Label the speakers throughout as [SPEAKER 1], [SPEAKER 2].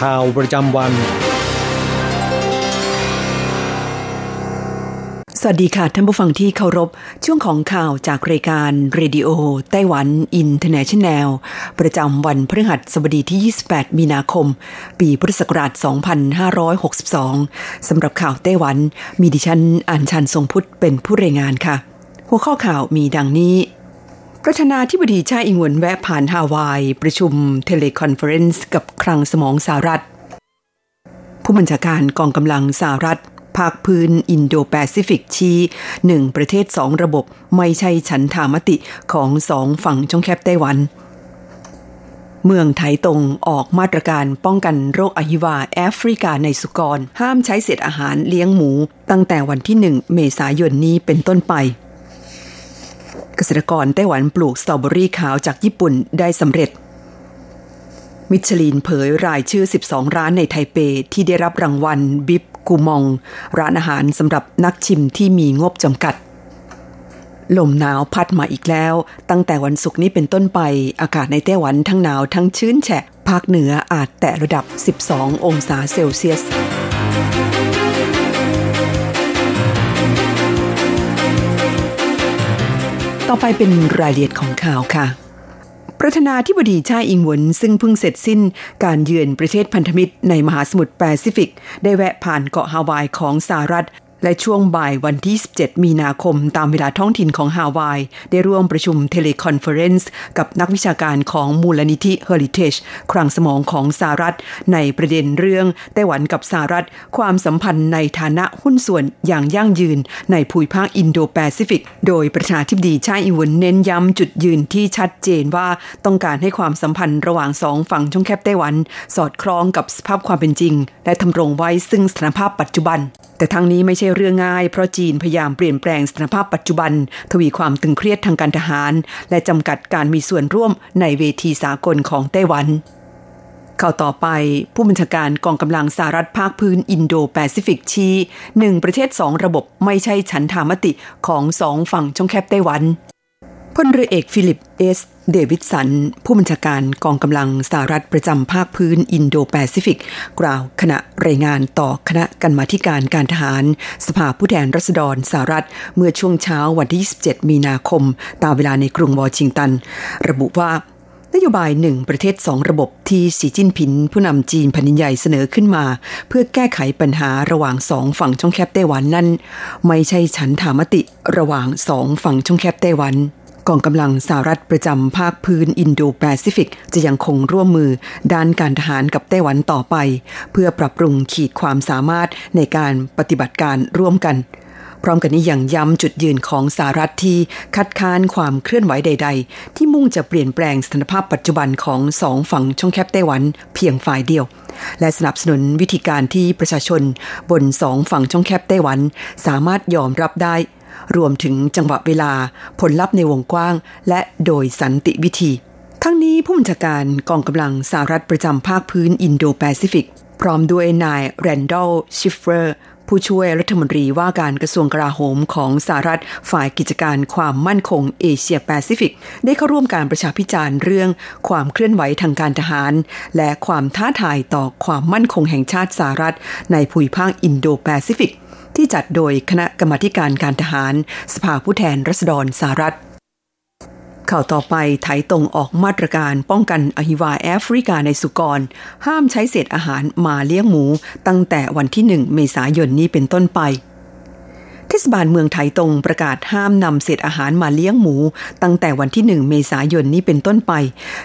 [SPEAKER 1] ข่าวประจำวัน
[SPEAKER 2] สวัสดีค่ะท่านผู้ฟังที่เคารพ ช่วงของข่าวจากรายการ Radio Taiwan International ประจำวันพฤหัสบดีที่ 28 มีนาคม ปีพุทธศักราช 2562 สำหรับข่าวไต้หวัน มีดิฉันอัญชันทรงพุทธเป็นผู้รายงานค่ะ หัวข้อข่าวมีดังนี้ ประธานาธิบดีไช่อิงเหวินแวะผ่านฮาวาย ประชุม teleconference กับคลังสมองสหรัฐ ผู้บัญชาการกองกำลังสหรัฐภาคพื้นอินโดแปซิฟิกชี้หนึ่งประเทศสองระบบไม่ใช่ฉันทามติของสองฝั่งช่องแคบไต้หวัน เมืองไถตงออกมาตรการป้องกันโรคอหิวาแอฟริกาในสุกร ห้ามใช้เศษอาหารเลี้ยงหมู ตั้งแต่วันที่หนึ่งเมษายนนี้เป็นต้นไป เกษตรกรไต้หวันปลูกสตรอเบอรี่ขาวจากญี่ปุ่นได้สำเร็จ มิชลินเผยรายชื่อ 12 ร้านในไทเปที่ได้รับรางวัลบิบกูมอง ร้านอาหารสำหรับนักชิมที่มีงบจำกัด ลมหนาวพัดมาอีกแล้ว ตั้งแต่วันศุกร์นี้เป็นต้นไป อากาศในไต้หวันทั้งหนาวทั้งชื้นแฉะ ภาคเหนืออาจแตะระดับ 12 องศาเซลเซียส ต่อไปเป็นรายละเอียดของข่าวค่ะ ประธานาธิบดีไช่อิงเหวินซึ่งเพิ่งเสร็จสิ้นการเยือนประเทศพันธมิตรในมหาสมุทรแปซิฟิก ได้แวะผ่านเกาะฮาวายของสหรัฐ และช่วงบ่ายวันที่ 17 มีนาคมตามเวลาท้องถิ่นของฮาวาย ได้ร่วมประชุม teleconferenceกับนักวิชาการของมูลนิธิ Heritage คลังสมองของสหรัฐ ในประเด็นเรื่องไต้หวันกับสหรัฐ ความสัมพันธ์ในฐานะหุ้นส่วนอย่างยั่งยืน ในภูมิภาคอินโดแปซิฟิก โดยประธานาธิบดีชาอิวนเน้นย้ำจุดยืนที่ชัดเจนว่าต้องการให้ความสัมพันธ์ระหว่างสองฝั่งช่องแคบไต้หวัน สอดคล้องกับสภาพความเป็นจริง และทำรงไว้ซึ่งสถานภาพปัจจุบันแต่ทั้งนี้ไม่ใช่เรื่องง่าย เพราะจีนพยายามเปลี่ยนแปลงสถานภาพปัจจุบัน ทวีความตึงเครียดทางการทหาร และจำกัดการมีส่วนร่วมในเวทีสากลของไต้หวันข่าวต่อไปผู้บัญชาการกองกำลังสหรัฐภาคพื้นอินโดแปซิฟิกชี้หนึ่งประเทศสองระบบไม่ใช่ฉันทามติของสองฝั่งช่องแคบไต้หวันพลเรือเอกฟิลิปเอส เดวิดสัน ผู้บัญชาการกองกำลังสหรัฐประจำภาคพื้นอินโดแปซิฟิก กล่าวขณะรายงานต่อคณะกรรมาธิการการทหาร สภาผู้แทนรัษฎรสหรัฐ เมื่อช่วงเช้าวันที่ 27 มีนาคม ตามเวลาในกรุงวอชิงตัน ระบุว่านโยบายหนึ่งประเทศสองระบบที่สีจิ้นผิน ผู้นำจีนแผ่นใหญ่เสนอขึ้นมา เพื่อแก้ไขปัญหาระหว่างสองฝั่งช่องแคบไต้หวันนั้น ไม่ใช่ฉันทามติระหว่างสองฝั่งช่องแคบไต้หวัน กองกำลังสหรัฐประจำภาคพื้นอินโดแปซิฟิก จะยังคงร่วมมือด้านการทหารกับไต้หวันต่อไป เพื่อปรับปรุงขีดความสามารถในการปฏิบัติการร่วมกัน พร้อมกันนี้ยังย้ำจุดยืนของสหรัฐที่คัดค้านความเคลื่อนไหวใด ๆ ที่มุ่งจะเปลี่ยนแปลงสถานภาพปัจจุบันของสองฝั่งช่องแคบไต้หวันเพียงฝ่ายเดียวและสนับสนุนวิธีการที่ประชาชนบนสองฝั่งช่องแคบไต้หวัน สามารถยอมรับได้ รวมถึงจังหวะเวลาผลลัพธ์ในวงกว้าง และโดยสันติวิธี ทั้งนี้ผู้บัญชาการกองกำลังสหรัฐประจำภาคพื้นอินโดแปซิฟิก พร้อมด้วยนายแรนดอลชิฟเฟอร์ผู้ช่วยรัฐมนตรีว่าการกระทรวงกลาโหมของสหรัฐฝ่ายกิจการความมั่นคงเอเชียแปซิฟิก ได้เข้าร่วมการประชาพิจารณ์เรื่องความเคลื่อนไหวทางการทหาร และความท้าทายต่อความมั่นคงแห่งชาติสหรัฐ ในภูมิภาคอินโดแปซิฟิก ที่จัดโดยคณะกรรมการการทหาร สภาผู้แทนรัษฎรสหรัฐข่าวต่อไปไถตรงออกมาตรการป้องกันอหิวาแอฟริกาในสุกร ห้ามใช้เศษอาหารมาเลี้ยงหมู ตั้งแต่วันที่ 1 เมษายนนี้เป็นต้นไป เทศบาลเมืองไถตรงประกาศห้ามนำเศษอาหารมาเลี้ยงหมู ตั้งแต่วันที่ 1 เมษายนนี้เป็นต้นไป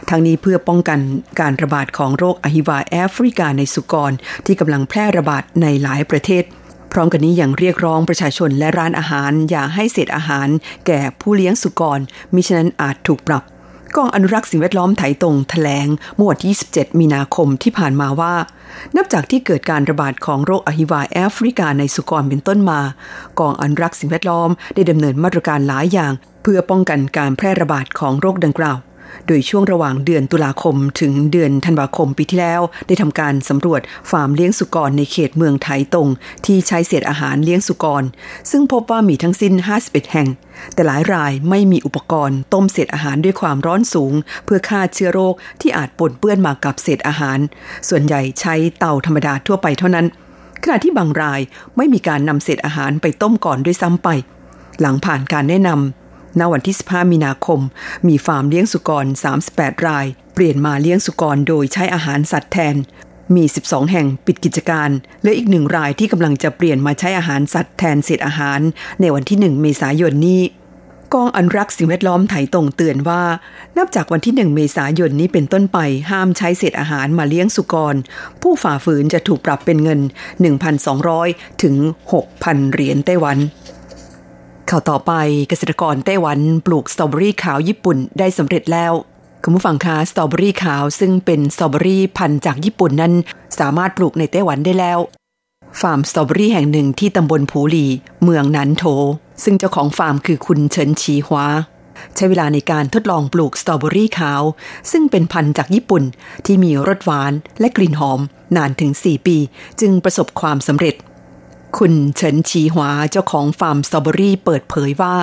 [SPEAKER 2] ทั้งนี้เพื่อป้องกันการระบาดของโรคอหิวาแอฟริกาในสุกร ที่กำลังแพร่ระบาดในหลายประเทศ พร้อมกันนี้ยังเรียกร้องประชาชนและร้านอาหารอย่าให้เศษอาหาร แก่ผู้เลี้ยงสุกรมิฉะนั้นอาจถูกปรับกองอนุรักษ์สิ่งแวดล้อมไถตรงถแถลงเมื่อวันที่ 27 มีนาคมที่ผ่านมาว่า นับจากที่เกิดการระบาดของโรคอหิวาแอฟริกาในสุกรเป็นต้นมา กองอนุรักษ์สิ่งแวดล้อมได้ดำเนินมาตรการหลายอย่าง เพื่อป้องกันการแพร่ระบาดของโรคดังกล่าว โดยช่วงระหว่างเดือนตุลาคมถึงเดือนธันวาคมปีที่แล้ว ได้ทำการสำรวจฟาร์มเลี้ยงสุกรในเขตเมืองไถตงที่ใช้เศษอาหารเลี้ยงสุกร ซึ่งพบว่ามีทั้งสิ้น 51 แห่ง แต่หลายรายไม่มีอุปกรณ์ ต้มเศษอาหารด้วยความร้อนสูง เพื่อฆ่าเชื้อโรคที่อาจปนเปื้อนมากับเศษอาหาร ส่วนใหญ่ใช้เตาธรรมดาทั่วไปเท่านั้น ขณะที่บางรายไม่มีการนำเศษอาหารไปต้มก่อนด้วยซ้ำไปหลังผ่านการแนะนำ ณวันที่ 15 มีนาคม มีฟาร์มเลี้ยงสุกร 38 ราย เปลี่ยนมาเลี้ยงสุกรโดยใช้อาหารสัตว์แทน มี 12 แห่งปิดกิจการ และอีกหนึ่งรายที่กำลังจะเปลี่ยนมาใช้อาหารสัตว์แทนเศษอาหาร ในวันที่ 1 เมษายนนี้กองอนุรักษ์สิ่งแวดล้อมไถตรงเตือนว่า นับจากวันที่ 1 เมษายนนี้เป็นต้นไปห้ามใช้เศษอาหารมาเลี้ยงสุกร ผู้ฝ่าฝืนจะถูกปรับเป็นเงิน 1,200 ถึง 6,000 เหรียญไต้หวัน ข่าวต่อไปเกษตรกรไต้หวันปลูกสตรอเบอรี่ขาวญี่ปุ่นได้สำเร็จแล้วคุณผู้ฟังคะสตรอเบอรี่ขาวซึ่งเป็นสตรอเบอรี่พันธุ์จากญี่ปุ่นนั้น สามารถปลูกในไต้หวันได้แล้ว ฟาร์มสตรอเบอรี่แห่งหนึ่งที่ตำบลผูหลี เมืองนันโถ ซึ่งเจ้าของฟาร์มคือคุณเฉินชีฮวาใช้เวลาในการทดลองปลูกสตรอเบอรี่ขาว ซึ่งเป็นพันธุ์จากญี่ปุ่นที่มีรสหวานและกลิ่นหอม นานถึง 4 ปี จึงประสบความสำเร็จ คุณเฉินชีหวาเจ้าของฟาร์มสตรอเบอรี่เปิดเผยว่า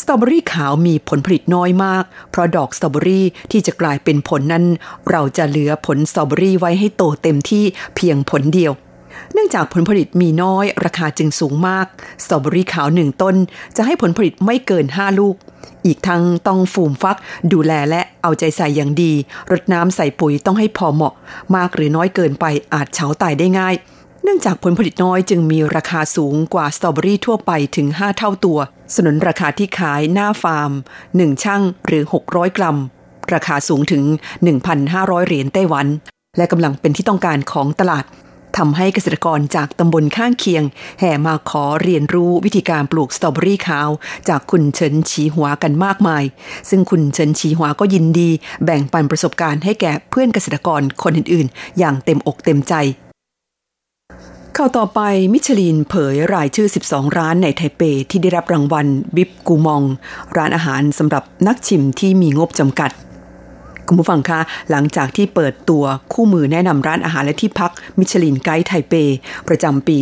[SPEAKER 2] สตรอเบอรี่ขาวมีผลผลิตน้อยมาก เพราะดอกสตรอเบอรี่ที่จะกลายเป็นผลนั้น เราจะเหลือผลสตรอเบอรี่ไว้ให้โตเต็มที่เพียงผลเดียว เนื่องจากผลผลิตมีน้อยราคาจึงสูงมาก สตรอเบอรี่ขาวหนึ่งต้น จะให้ผลผลิตไม่เกิน 5 ลูก อีกทั้งต้องฟูมฟัก ดูแลและเอาใจใส่อย่างดี รดน้ำใส่ปุ๋ยต้องให้พอเหมาะ มากหรือน้อยเกินไปอาจเฉาตายได้ง่าย เนื่องจากผลผลิตน้อยจึงมีราคาสูงกว่าสตรอเบอรี่ทั่วไปถึง 5 เท่าตัว สนุนราคาที่ขายหน้าฟาร์ม 1 ช่างหรือ 600 กรัม ราคาสูงถึง 1,500 เหรียญไต้หวัน และกำลังเป็นที่ต้องการของตลาดทำให้เกษตรกรจากตำบลข้างเคียง แห่มาขอเรียนรู้วิธีการปลูกสตรอเบอรี่ขาว จากคุณเฉินฉีหัวกันมากมาย ซึ่งคุณเฉินฉีหัวก็ยินดี แบ่งปันประสบการณ์ให้แก่เพื่อนเกษตรกรคนอื่นๆ อย่างเต็มอกเต็มใจ ข่าวต่อไปมิชลินเผยรายชื่อ 12 ร้านในไทเปที่ได้รับรางวัลบิบกูมอง ร้านอาหารสำหรับนักชิมที่มีงบจำกัดคุณผู้ฟังคะ หลังจากที่เปิดตัวคู่มือแนะนำร้านอาหารและที่พักมิชลินไกด์ไทเป ประจำปี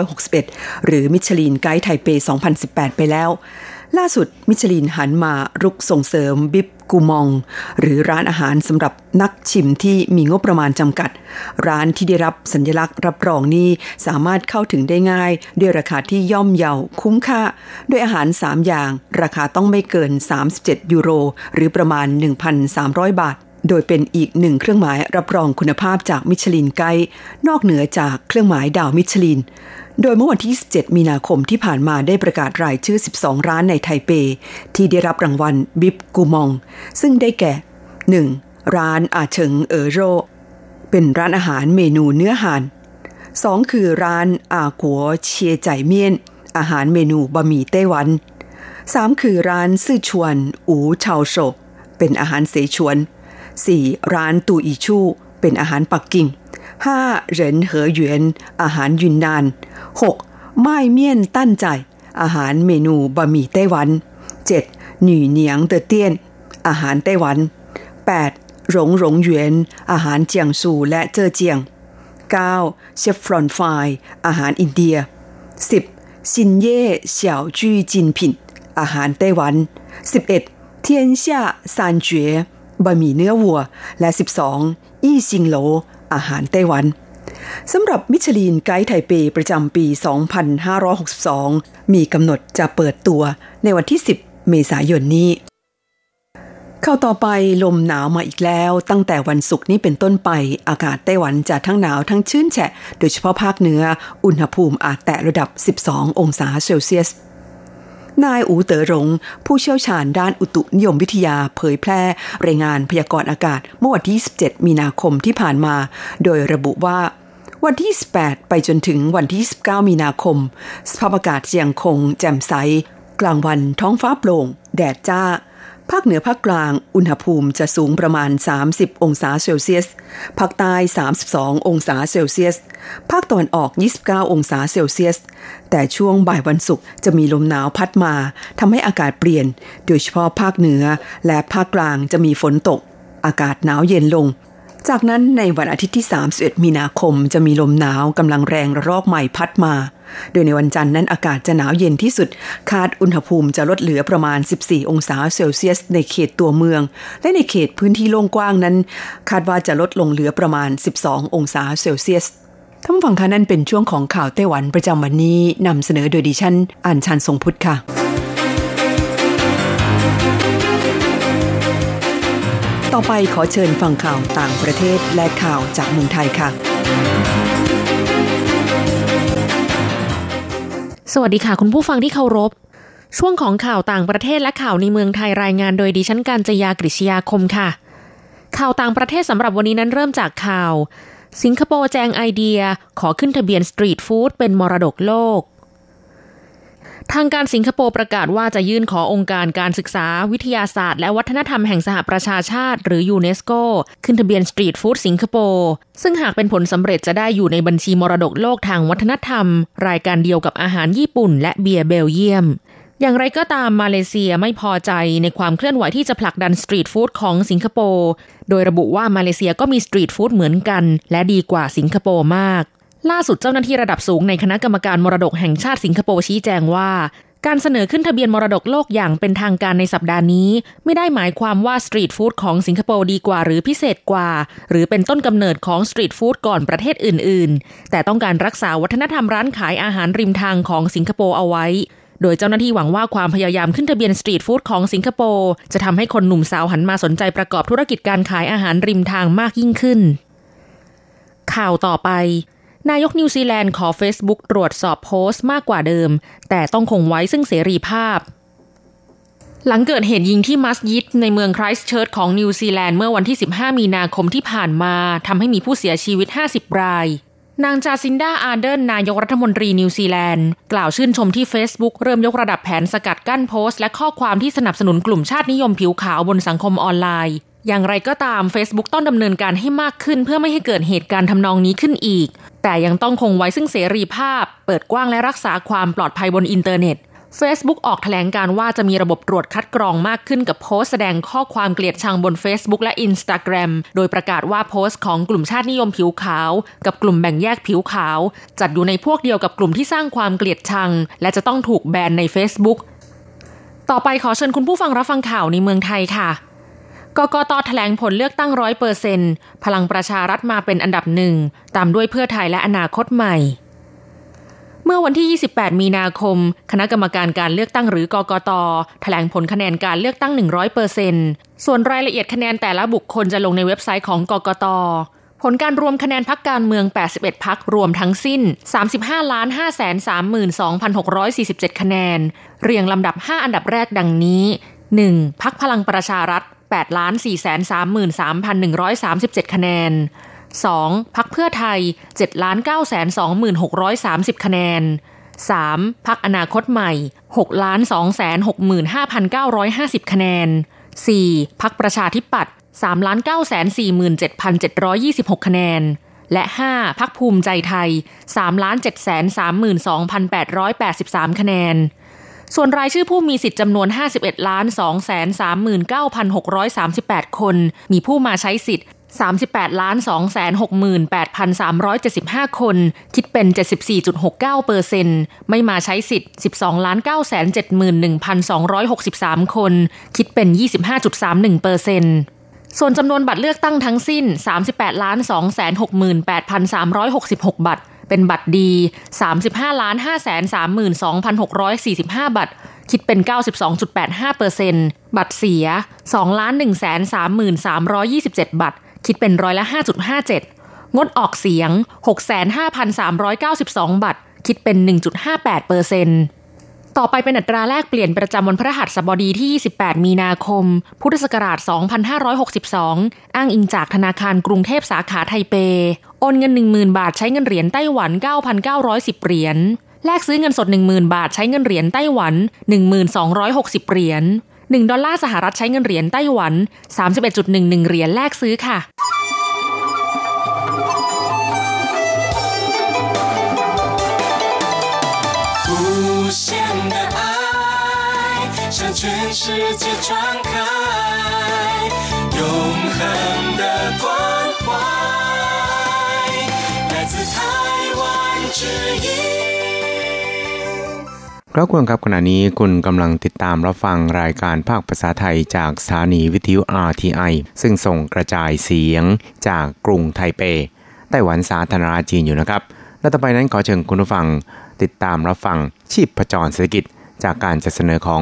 [SPEAKER 2] 2561 หรือมิชลินไกด์ไทเป 2018 ไปแล้ว ล่าสุดมิชลินหันมารุกส่งเสริมบิบ กูมอง หรือร้านอาหารสำหรับนักชิมที่มีงบประมาณจำกัด ร้านที่ได้รับสัญลักษณ์รับรองนี้สามารถเข้าถึงได้ง่าย ด้วยราคาที่ย่อมเยาคุ้มค่า ด้วยอาหาร 3 อย่าง ราคาต้องไม่เกิน 37 ยูโร หรือประมาณ 1,300 บาทโดยเป็นอีกหนึ่งเครื่องหมายรับรองคุณภาพจากมิชลินไกด์นอกเหนือจากเครื่องหมายดาวมิชลิน โดยเมื่อวันที่ 27 มีนาคมที่ผ่านมาได้ประกาศรายชื่อ 12 ร้านในไทเป ที่ได้รับรางวัลบิบกูมอง ซึ่งได้แก่ 1. ร้านอาเฉิงเออโร เป็นร้านอาหารเมนูเนื้อหาน 2. คือร้านอากัวเชียใจเมียน อาหารเมนูบะหมี่ไต้หวัน 3. คือร้านซื่อชวน อูชาวโช เป็นอาหารเสฉวน 4. ร้านตูอีชู่เป็นอาหารปักกิ่ง ห้าเหรินเหอหยวนอาหารยุนนาน 6. ไม้เมี่ยนตั้นใจ อาหารเมนูบะหมี่ไต้หวัน 7. หน่เหนียงเตเตี้ยน อาหารไต้หวัน 8. หลงหลงหยวนอาหารเจียงซูและเจอเจียง 9. เชฟฟรอนไฟอาหารอินเดีย 10. ซินเย่เสี่ยวจี้จินผินอาหารไต้หวัน 11. เทียนช่าซานเจวบะหมี่เนื้อวัว และ 12. อี้ซิงโหล อาหารไต้หวันสำหรับมิชลีนไกด์ไทเปประจำปี 2562 มีกำหนดจะเปิดตัวในวันที่ 10 เมษายนนี้ เข้าต่อไปลมหนาวมาอีกแล้วตั้งแต่วันศุกร์นี้เป็นต้นไปอากาศไต้หวันจะทั้งหนาวทั้งชื้นแฉะ โดยเฉพาะภาคเหนืออุณหภูมิอาจแตะระดับ 12 องศาเซลเซียส นายอูเต๋อหลงผู้เชี่ยวชาญด้านอุตุนิยมวิทยาเผยแพร่รายงานพยากรณ์อากาศเมื่อวันที่ 27 มีนาคมที่ผ่านมา โดยระบุว่าวันที่ 18 ไปจนถึงวันที่ 19 มีนาคม สภาพอากาศยังคงแจ่มใส กลางวันท้องฟ้าโปร่ง แดดจ้า ภาคเหนือภาคกลางอุณหภูมิจะสูงประมาณ 30 องศาเซลเซียส ภาคใต้ 32 องศาเซลเซียส ภาคตะวันออก 29 องศาเซลเซียส แต่ช่วงบ่ายวันศุกร์จะมีลมหนาวพัดมาทำให้อากาศเปลี่ยน โดยเฉพาะภาคเหนือและภาคกลางจะมีฝนตก อากาศหนาวเย็นลงจากนั้นในวันอาทิตย์ที่ 31 มีนาคมจะมีลมหนาวกำลังแรงระลอกใหม่พัดมา โดยในวันจันทร์นั้นอากาศจะหนาวเย็นที่สุด คาดอุณหภูมิจะลดเหลือประมาณ 14 องศาเซลเซียส ในเขตตัวเมือง และในเขตพื้นที่โล่งกว้างนั้น คาดว่าจะลดลงเหลือประมาณ 12 องศาเซลเซียสท่านฟังคะนั่นเป็นช่วงของข่าวไต้หวันประจำวันนี้นำเสนอโดยดิฉันอัญชันทรงพุทธค่ะต่อไปขอเชิญฟังข่าวต่างประเทศและข่าวจากเมืองไทยค่ะ
[SPEAKER 3] สวัสดีค่ะ คุณผู้ฟังที่เคารพ ช่วงของข่าวต่างประเทศและข่าวในเมืองไทยรายงานโดยดิฉันการจยากริชยาคมค่ะ ข่าวต่างประเทศสำหรับวันนี้นั้นเริ่มจากข่าว สิงคโปร์แจงไอเดีย ขอขึ้นทะเบียนสตรีทฟู้ดเป็นมรดกโลก ทางการสิงคโปร์ประกาศว่าจะยื่นขอองค์การการศึกษาวิทยาศาสตร์ และวัฒนธรรมแห่งสหประชาชาติ หรือยูเนสโกขึ้นทะเบียนสตรีทฟู้ดสิงคโปร์ซึ่งหากเป็นผลสำเร็จจะได้อยู่ในบัญชีมรดกโลกทางวัฒนธรรม รายการเดียวกับอาหารญี่ปุ่น และเบียร์เบลเยียม อย่างไรก็ตามมาเลเซียไม่พอใจในความเคลื่อนไหวที่จะผลักดันสตรีทฟู้ดของสิงคโปร์โดยระบุว่ามาเลเซียก็มีสตรีทฟู้ดเหมือนกัน และดีกว่าสิงคโปร์มาก ล่าสุดเจ้าหน้าที่ระดับสูงในคณะกรรมการมรดกแห่งชาติสิงคโปร์ชี้แจงว่า การเสนอขึ้นทะเบียนมรดกโลกอย่างเป็นทางการในสัปดาห์นี้ ไม่ได้หมายความว่าสตรีทฟู้ดของสิงคโปร์ดีกว่าหรือพิเศษกว่า หรือเป็นต้นกำเนิดของสตรีทฟู้ดก่อนประเทศอื่น ๆ แต่ต้องการรักษาวัฒนธรรมร้านขายอาหารริมทางของสิงคโปร์เอาไว้โดยเจ้าหน้าที่หวังว่าความพยายามขึ้นทะเบียนสตรีทฟู้ดของสิงคโปร์จะทำให้คนหนุ่มสาวหันมาสนใจประกอบธุรกิจการขายอาหารริมทางมากยิ่งขึ้น ข่าวต่อไป นายกนิวซีแลนด์ขอ Facebook ตรวจสอบโพสต์มากกว่าเดิม แต่ต้องคงไว้ซึ่งเสรีภาพ หลังเกิดเหตุยิงที่มัสยิดในเมืองไครสต์เชิร์ชของนิวซีแลนด์เมื่อวันที่ 15 มีนาคมที่ผ่านมาทำให้มีผู้เสียชีวิต 50 ราย นางจาซินดาอาร์เดนนายกรัฐมนตรีนิวซีแลนด์ กล่าวชื่นชมที่ Facebook เริ่มยกระดับแผนสกัดกั้นโพสต์ และข้อความที่สนับสนุนกลุ่มชาตินิยมผิวขาวบนสังคมออนไลน์อย่างไรก็ตาม Facebook ต้องดำเนินการให้มากขึ้นเพื่อไม่ให้เกิดเหตุการณ์ทำนองนี้ขึ้นอีก แต่ยังต้องคงไว้ซึ่งเสรีภาพ เปิดกว้างและรักษาความปลอดภัยบนอินเทอร์เน็ต Facebook ออกแถลงการณ์ว่าจะมีระบบตรวจคัดกรองมากขึ้นกับโพสต์แสดงข้อความเกลียดชังบน Facebook และ Instagram โดยประกาศว่าโพสต์ของกลุ่มชาตินิยมผิวขาว กับกลุ่มแบ่งแยกผิวขาว จัดอยู่ในพวกเดียวกับกลุ่มที่สร้างความเกลียดชัง และจะต้องถูกแบนใน Facebook ต่อไปขอเชิญคุณผู้ฟังรับฟังข่าวในเมืองไทยค่ะ กกตแถลงผลเลือกตั้งร้อยเปอร์เซนพลังประชารัฐมาเป็นอันดับหนึ่ง ตามด้วยเพื่อไทยและอนาคตใหม่ เมื่อวันที่ 28 มีนาคม คณะกรรมการการเลือกตั้งหรือกกตแถลงผลคะแนนการเลือกตั้ง 100เปอร์เซนส่วนรายละเอียดคะแนนแต่ละบุคคลจะลงในเว็บไซต์ของกกตผลการรวมคะแนนพักการเมือง 81 พักรวมทั้งสิ้น 35 ล้าน 532,647 คะแนน เรียงลำดับ 5 อันดับแรกดังนี้ 1. พักพลังประชารัฐ 8ล้าน433,137 คะแนน 2. พักเพื่อไทย7ล้าน926,630 คะแนน 3. พักอนาคตใหม่6ล้าน265,950 คะแนน 4. พักประชาธิปัตย์3ล้าน947,726 คะแนน และ 5. พักภูมิใจไทย3ล้าน732,883 คะแนน ส่วนรายชื่อผู้มีสิทธิ์จำนวน 51ล้าน239,638 คน มีผู้มาใช้สิทธิ์ 38ล้าน268,375 คน คิดเป็น 74.69เปอร์เซ็นต์ไม่มาใช้สิทธิ์ 12ล้าน971,263 คน คิดเป็น 25.31เปอร์เซ็นต์ส่วนจำนวนบัตรเลือกตั้งทั้งสิ้น 38ล้าน268,366 บัตร เป็นบัตรดี 35ล้าน532,645 บัตร
[SPEAKER 4] คิดเป็น 92.85%บัตรเสีย2ล้าน1 3 3 3 2 7 บัตร คิดเป็นร้อยละ 5.57 งดออกเสียง 65,392 บัตร คิดเป็น 1.58% ต่อไปเป็นอัตราแลกเปลี่ยนประจำวันพฤหัสบดีที่ 28 มีนาคม พุทธศักราช 2562 อ้างอิงจากธนาคารกรุงเทพสาขาไทเป โอนเงิน 10,000 บาทใช้เงินเหรียญไต้หวัน 9,910 เหรียญ แลกซื้อเงินสด 10,000 บาทใช้เงินเหรียญไต้หวัน 1260 เหรียญ 1 ดอลลาร์สหรัฐใช้เงินเหรียญไต้หวัน 31.11 เหรียญแลกซื้อค่ะ向全世界传开永恒的关怀来自台湾之音ครับคุณครับขณะนี้คุณกำลังติดตามรับฟังรายการภาคภาษาไทยจากสถานีวิทยุ RTI ซึ่งส่งกระจายเสียงจากกรุงไทเปไต้หวันสาธารณรัฐจีนอยู่นะครับ และต่อไปนั้นขอเชิญคุณผู้ฟังติดตามรับฟังชีพประจรเศรษฐกิจจากการจัดเสนอของ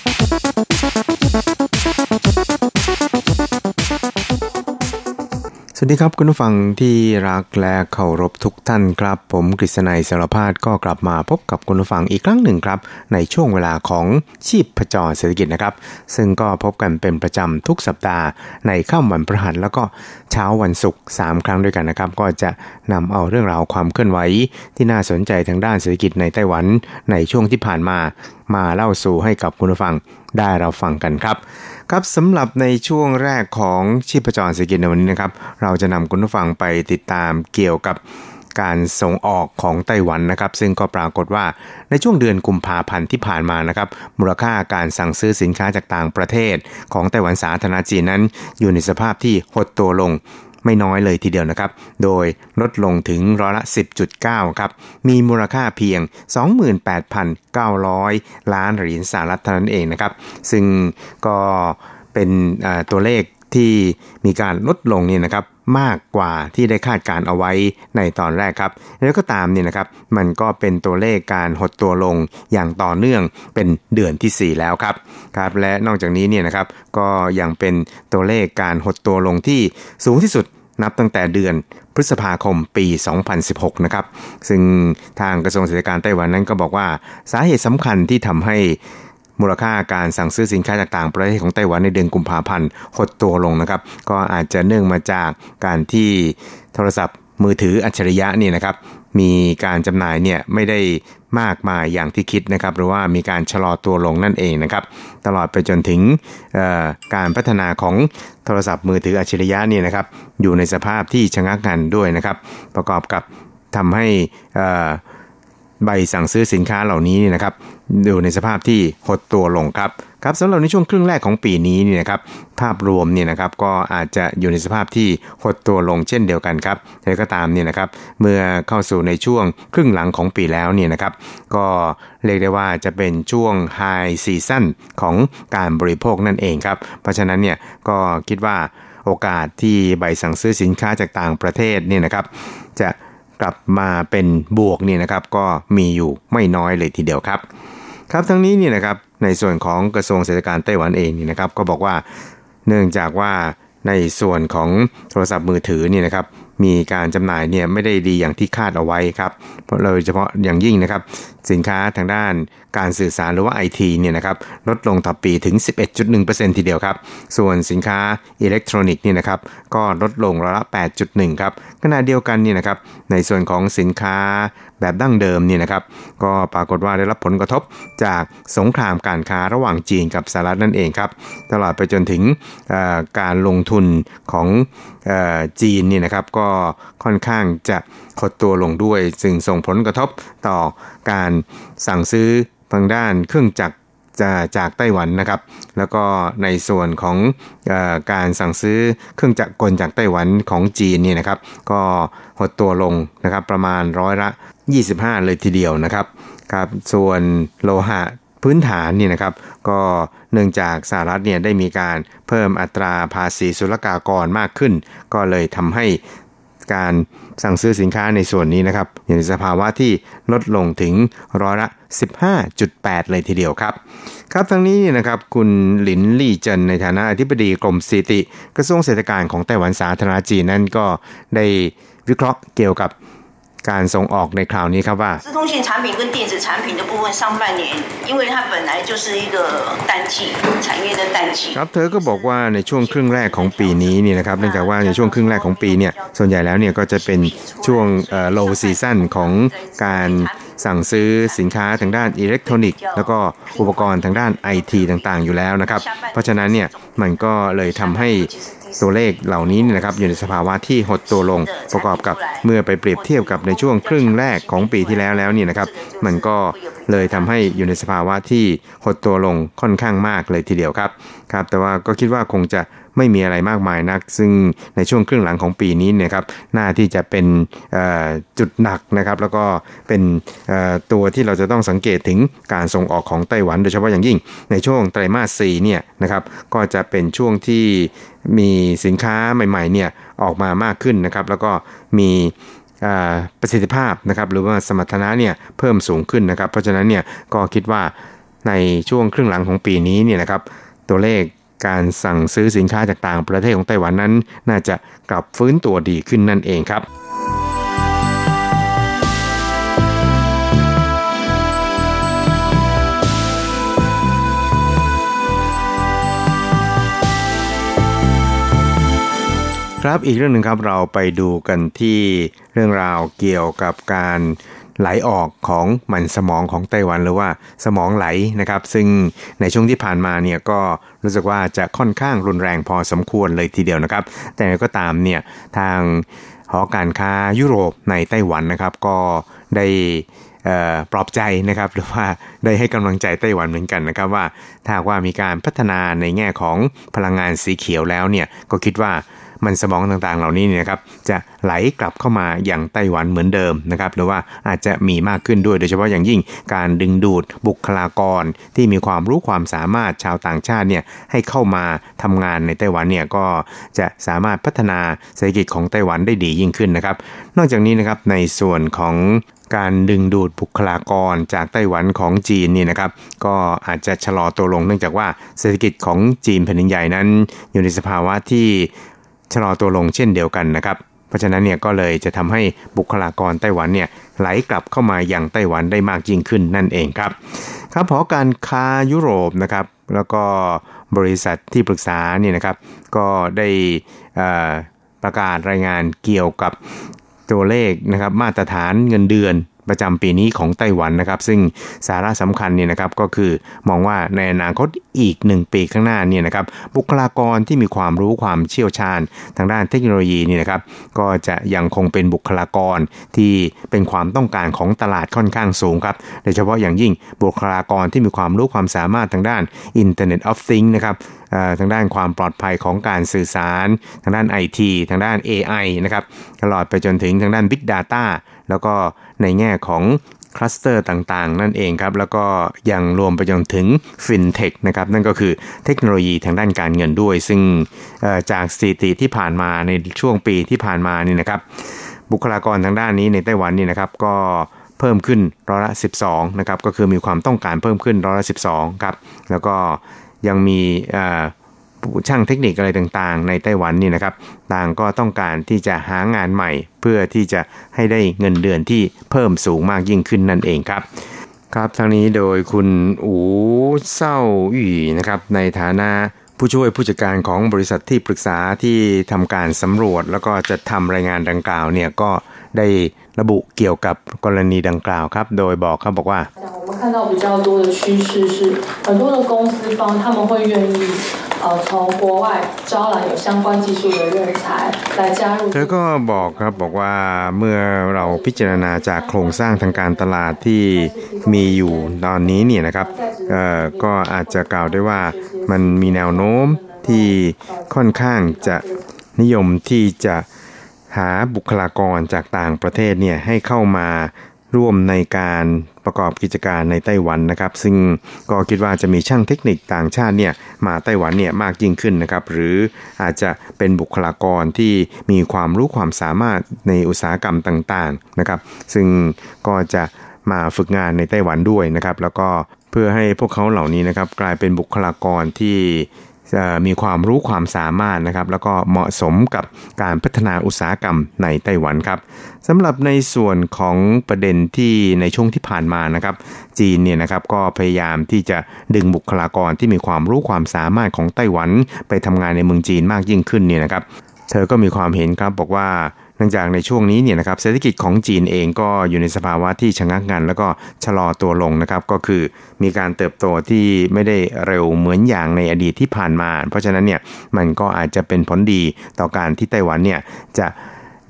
[SPEAKER 4] สวัสดีครับคุณผู้ฟังที่รักและเคารพทุกท่านครับ ผมกฤษณัยสารพาดก็กลับมาพบกับคุณผู้ฟังอีกครั้งหนึ่งครับ ในช่วงเวลาของชีพประจรเศรษฐกิจนะครับ ซึ่งก็พบกันเป็นประจำทุกสัปดาห์ในข้ามวันพฤหัสแล้วก็เช้าวันศุกร์3ครั้งด้วยกันนะครับ ก็จะนำเอาเรื่องราวความเคลื่อนไหวที่น่าสนใจทางด้านเศรษฐกิจในไต้หวันในช่วงที่ผ่านมา มาเล่าสู่ให้กับคุณผู้ฟังได้เราฟังกันครับ ครับสำหรับในช่วงแรกของชีพจรเศรษฐกิจในวันนี้นะครับ เราจะนำคุณผู้ฟังไปติดตามเกี่ยวกับการส่งออกของไต้หวันนะครับ ซึ่งก็ปรากฏว่าในช่วงเดือนกุมภาพันธ์ที่ผ่านมานะครับ มูลค่าการสั่งซื้อสินค้าจากต่างประเทศ ของไต้หวันสาธารณจีนนั้น อยู่ในสภาพที่หดตัวลง ไม่น้อยเลยทีเดียวนะครับ โดยลดลงถึงร้อยละ 10.9 ครับ มีมูลค่าเพียง 28,900 ล้านเหรียญสหรัฐเท่านั้นเองนะครับ ซึ่งก็เป็นตัวเลขที่มีการลดลงนี่นะครับ มากกว่าที่ได้คาดการเอาไว้ในตอนแรกครับแล้วก็ตามเนี่ยนะครับมันก็เป็นตัวเลขการหดตัวลงอย่างต่อเนื่องเป็นเดือนที่ 4 แล้วครับครับและนอกจากนี้เนี่ยนะครับก็ยังเป็นตัวเลขการหดตัวลงที่สูงที่สุดนับตั้งแต่เดือนพฤษภาคมปี 2016 นะครับ ซึ่งทางกระทรวงเศรษฐการไต้หวันนั้นก็บอกว่า สาเหตุสำคัญที่ทำให้ มูลค่าการสั่งซื้อสินค้าจากต่างประเทศของไต้หวันในเดือนกุมภาพันธ์หดตัวลงนะครับ ก็อาจจะเนื่องมาจากการที่โทรศัพท์มือถืออัจฉริยะนี่นะครับ มีการจำหน่ายเนี่ยไม่ได้มากมายอย่างที่คิดนะครับ หรือว่ามีการชะลอตัวลงนั่นเองนะครับ ตลอดไปจนถึงการพัฒนาของโทรศัพท์มือถืออัจฉริยะนี่นะครับ อยู่ในสภาพที่ชะงักงันด้วยนะครับ ประกอบกับทำให้ ใบสั่งซื้อสินค้าเหล่านี้นี่นะครับอยู่ในสภาพที่หดตัวลงครับครับสำหรับในช่วงครึ่งแรกของปีนี้นี่นะครับภาพรวมเนี่ยนะครับก็อาจจะอยู่ในสภาพที่หดตัวลงเช่นเดียวกันครับแต่ก็ตามเนี่ยนะครับเมื่อเข้าสู่ในช่วงครึ่งหลังของปีแล้วเนี่ยนะครับก็เรียกได้ว่าจะเป็นช่วงไฮซีซั่นของการบริโภคนั่นเองครับเพราะฉะนั้นเนี่ยก็คิดว่าโอกาสที่ใบสั่งซื้อสินค้าจากต่างประเทศเนี่ยนะครับจะ กลับมาเป็นบวกเนี่ยนะครับก็มีอยู่ไม่น้อยเลยทีเดียวครับ ครับทั้งนี้เนี่ยนะครับในส่วนของกระทรวงเศรษฐการไต้หวันเองนี่นะครับก็บอกว่าเนื่องจากว่าในส่วนของโทรศัพท์มือถือเนี่ยนะครับมีการจำหน่ายเนี่ยไม่ได้ดีอย่างที่คาดเอาไว้ครับเพราะโดยเฉพาะอย่างยิ่งนะครับสินค้าทางด้านการสื่อสารหรือว่าไอทีเนี่ยนะครับลดลงต่อปีถึง 11.1%ทีเดียวครับ ส่วนสินค้าอิเล็กทรอนิกส์เนี่ยนะครับก็ลดลงร้อยละ 8.1 ครับขณะเดียวกันเนี่ยนะครับในส่วนของสินค้าแบบดั้งเดิมเนี่ยนะครับก็ปรากฏว่าได้รับผลกระทบจากสงครามการค้าระหว่างจีนกับสหรัฐนั่นเองครับตลอดไปจนถึงการลงทุนของจีนเนี่ยนะครับก็ค่อนข้างจะหดตัวลงด้วยซึ่งส่งผลกระทบต่อการสั่งซื้อทางด้านเครื่องจักรจากไต้หวันนะครับ แล้วก็ในส่วนของอการสั่งซื้อเครื่องจักรกลจากไต้หวันของจีนนี่นะครับ ก็หดตัวลงนะครับประมาณร้อยละ 25 เลยทีเดียวนะครับครับ ส่วนโลหะพื้นฐานนี่นะครับ ก็เนื่องจากสหรัฐเนี่ยได้มีการเพิ่มอัตราภาษีศุลกากรมากขึ้น ก็เลยทำให้การ สั่งซื้อสินค้าในส่วนนี้นะครับอยู่ในสภาวะที่ลดลงถึงร้อยละ 15.8 เลยทีเดียวครับ ครับทั้งนี้นะครับคุณหลินลี่เจินในฐานะอธิบดีกรมสิติ กระทรวงเศรษฐการของไต้หวันสาธารณจีนนั้นก็ได้วิเคราะห์เกี่ยวกับ การส่งออกในคราวนี้ครับว่า
[SPEAKER 5] 资通信产品跟电子产品的部分上半年因为它本来就是一个淡季产业的淡季
[SPEAKER 4] ครับเธอก็บอกว่าในช่วงครึ่งแรกของปีนี้นี่นะครับเนื่องจากว่าในช่วงครึ่งแรกของปีเนี่ยส่วนใหญ่แล้วเนี่ยก็จะเป็นช่วงโลซีซั่นของการสั่งซื้อสินค้าทางด้านอิเล็กทรอนิกส์แล้วก็อุปกรณ์ทางด้านไอทีต่างๆอยู่แล้วนะครับ เพราะฉะนั้นเนี่ยมันก็เลยทำให้ ตัวเลขเหล่านี้นะครับอยู่ในสภาวะที่หดตัวลง ประกอบกับเมื่อไปเปรียบเทียบกับในช่วงครึ่งแรกของปีที่แล้วแล้วนี่นะครับ มันก็เลยทำให้อยู่ในสภาวะที่หดตัวลงค่อนข้างมากเลยทีเดียวครับครับ แต่ว่าก็คิดว่าคงจะไม่มีอะไรมากมายนัก ซึ่งในช่วงครึ่งหลังของปีนี้เนี่ยครับน่าที่จะเป็นจุดหนักนะครับ แล้วก็เป็นตัวที่เราจะต้องสังเกตถึงการส่งออกของไต้หวัน โดยเฉพาะอย่างยิ่งในช่วงไตรมาส4เนี่ยนะครับก็จะเป็นช่วงที่ มีสินค้าใหม่ๆเนี่ยออกมามากขึ้นนะครับ แล้วก็มีประสิทธิภาพนะครับ หรือว่าสมรรถนะเนี่ยเพิ่มสูงขึ้นนะครับ เพราะฉะนั้นเนี่ยก็คิดว่าในช่วงครึ่งหลังของปีนี้เนี่ยนะครับตัวเลขการสั่งซื้อสินค้าจากต่างประเทศของไต้หวันนั้น น่าจะกลับฟื้นตัวดีขึ้นนั่นเองครับ ครับอีกเรื่องหนึ่งครับเราไปดูกันที่เรื่องราวเกี่ยวกับการไหลออกของมันสมองของไต้หวันหรือว่าสมองไหลนะครับ ซึ่งในช่วงที่ผ่านมาเนี่ยก็รู้สึกว่าจะค่อนข้างรุนแรงพอสมควรเลยทีเดียวนะครับ แต่ก็ตามเนี่ยทางหอการค้ายุโรปในไต้หวันนะครับก็ได้ปลอบใจนะครับหรือว่าได้ให้กำลังใจไต้หวันเหมือนกันนะครับว่าถ้าว่ามีการพัฒนาในแง่ของพลังงานสีเขียวแล้วเนี่ยก็คิดว่า มันสมองต่างๆ เหล่านี้นะครับจะไหลกลับเข้ามาอย่างไต้หวันเหมือนเดิมนะครับหรือว่าอาจจะมีมากขึ้นด้วยโดยเฉพาะอย่างยิ่งการดึงดูดบุคลากรที่มีความรู้ความสามารถชาวต่างชาติเนี่ยให้เข้ามาทำงานในไต้หวันเนี่ยก็จะสามารถพัฒนาเศรษฐกิจของไต้หวันได้ดียิ่งขึ้นนะครับ นอกจากนี้นะครับในส่วนของการดึงดูดบุคลากรจากไต้หวันของจีนนี่นะครับ ก็อาจจะชะลอตัวลงเนื่องจากว่าเศรษฐกิจของจีนแผ่นดินใหญ่นั้น อยู่ในสภาวะที่ ชะลอตัวลงเช่นเดียวกันนะครับ เพราะฉะนั้นเนี่ยก็เลยจะทำให้บุคลากรไต้หวันเนี่ยไหลกลับเข้ามาอย่างไต้หวันได้มากยิ่งขึ้นนั่นเองครับครับพอการค้ายุโรปนะครับแล้วก็บริษัทที่ปรึกษาเนี่ยนะครับ ก็ได้ประกาศรายงานเกี่ยวกับตัวเลขนะครับมาตรฐานเงินเดือน ประจำปีนี้ของไต้หวันนะครับ ซึ่งสาระสำคัญเนี่ยนะครับก็คือมองว่าในอนาคตอีก 1 ปีข้างหน้าเนี่ยนะครับบุคลากรที่มีความรู้ความเชี่ยวชาญ ทางด้านเทคโนโลยีนี่นะครับก็จะยังคงเป็นบุคลากรที่เป็นความต้องการของตลาดค่อนข้างสูงครับโดยเฉพาะอย่างยิ่งบุคลากรที่มีความรู้ความสามารถทางด้าน Internet of Things นะครับทางด้านความปลอดภัยของการสื่อสาร ทางด้าน IT ทางด้าน AI นะครับตลอดไปจนถึงทางด้าน Big Data แล้วก็ในแง่ของคลัสเตอร์ต่างๆ นั่นเองครับ แล้วก็ยังรวมไปจนถึงฟินเทคนะครับ นั่นก็คือเทคโนโลยีทางด้านการเงินด้วย ซึ่งจากสถิติที่ผ่านมาในช่วงปีที่ผ่านมานี่นะครับ บุคลากรทางด้านนี้ในไต้หวันนี่นะครับ ก็เพิ่มขึ้นร้อยละ 12 นะครับ ก็คือมีความต้องการเพิ่มขึ้นร้อยละ 12 ครับ แล้วก็ยังมี ช่างเทคนิคอะไรต่างๆ ในไต้หวันนี่นะครับ ต่างก็ต้องการที่จะหางานใหม่ เพื่อที่จะให้ได้เงินเดือนที่เพิ่มสูงมากยิ่งขึ้นนั่นเองครับครับทางนี้โดยคุณอูเศร้าอีนะครับในฐานะผู้ช่วยผู้จัดการของบริษัทที่ปรึกษาที่ทำการสำรวจ แล้วก็จะทำรายงานดังกล่าวเนี่ยก็ได้ระบุเกี่ยวกับกรณีดังกล่าวครับ โดยบอกเขาบอกว่า
[SPEAKER 6] เราเห็นว่า
[SPEAKER 4] เธอก็บอกครับบอกว่าเมื่อเราพิจารณาจากโครงสร้างทางการตลาดที่มีอยู่ตอนนี้เนี่ยนะครับก็อาจจะกล่าวได้ว่ามันมีแนวโน้มที่ค่อนข้างจะนิยมที่จะหาบุคลากรจากต่างประเทศเนี่ยให้เข้ามาร่วมในการ ประกอบกิจการในไต้หวันนะครับ ซึ่งก็คิดว่าจะมีช่างเทคนิคต่างชาติเนี่ยมาไต้หวันเนี่ยมากยิ่งขึ้นนะครับหรืออาจจะเป็นบุคลากรที่มีความรู้ความสามารถในอุตสาหกรรมต่างๆนะครับ ซึ่งก็จะมาฝึกงานในไต้หวันด้วยนะครับ แล้วก็เพื่อให้พวกเขาเหล่านี้นะครับกลายเป็นบุคลากรที่ มีความรู้ความสามารถนะครับ แล้วก็เหมาะสมกับการพัฒนาอุตสาหกรรมในไต้หวันครับสำหรับในส่วนของประเด็นที่ในช่วงที่ผ่านมานะครับ จีนเนี่ยนะครับก็พยายามที่จะดึงบุคลากรที่มีความรู้ความสามารถของไต้หวัน ไปทำงานในเมืองจีนมากยิ่งขึ้นเนี่ยนะครับ เธอก็มีความเห็นครับบอกว่า นื่องจากในช่วงนี้เนี่ยนะครับเศรษฐกิจของจีนเองก็อยู่ในสภาวะที่ชะงักงัน แล้วก็ชะลอตัวลงนะครับก็คือมีการเติบโตที่ไม่ได้เร็วเหมือนอย่างในอดีตที่ผ่านมา เพราะฉะนั้นเนี่ยมันก็อาจจะเป็นผลดีต่อการที่ไต้หวันเนี่ยจะ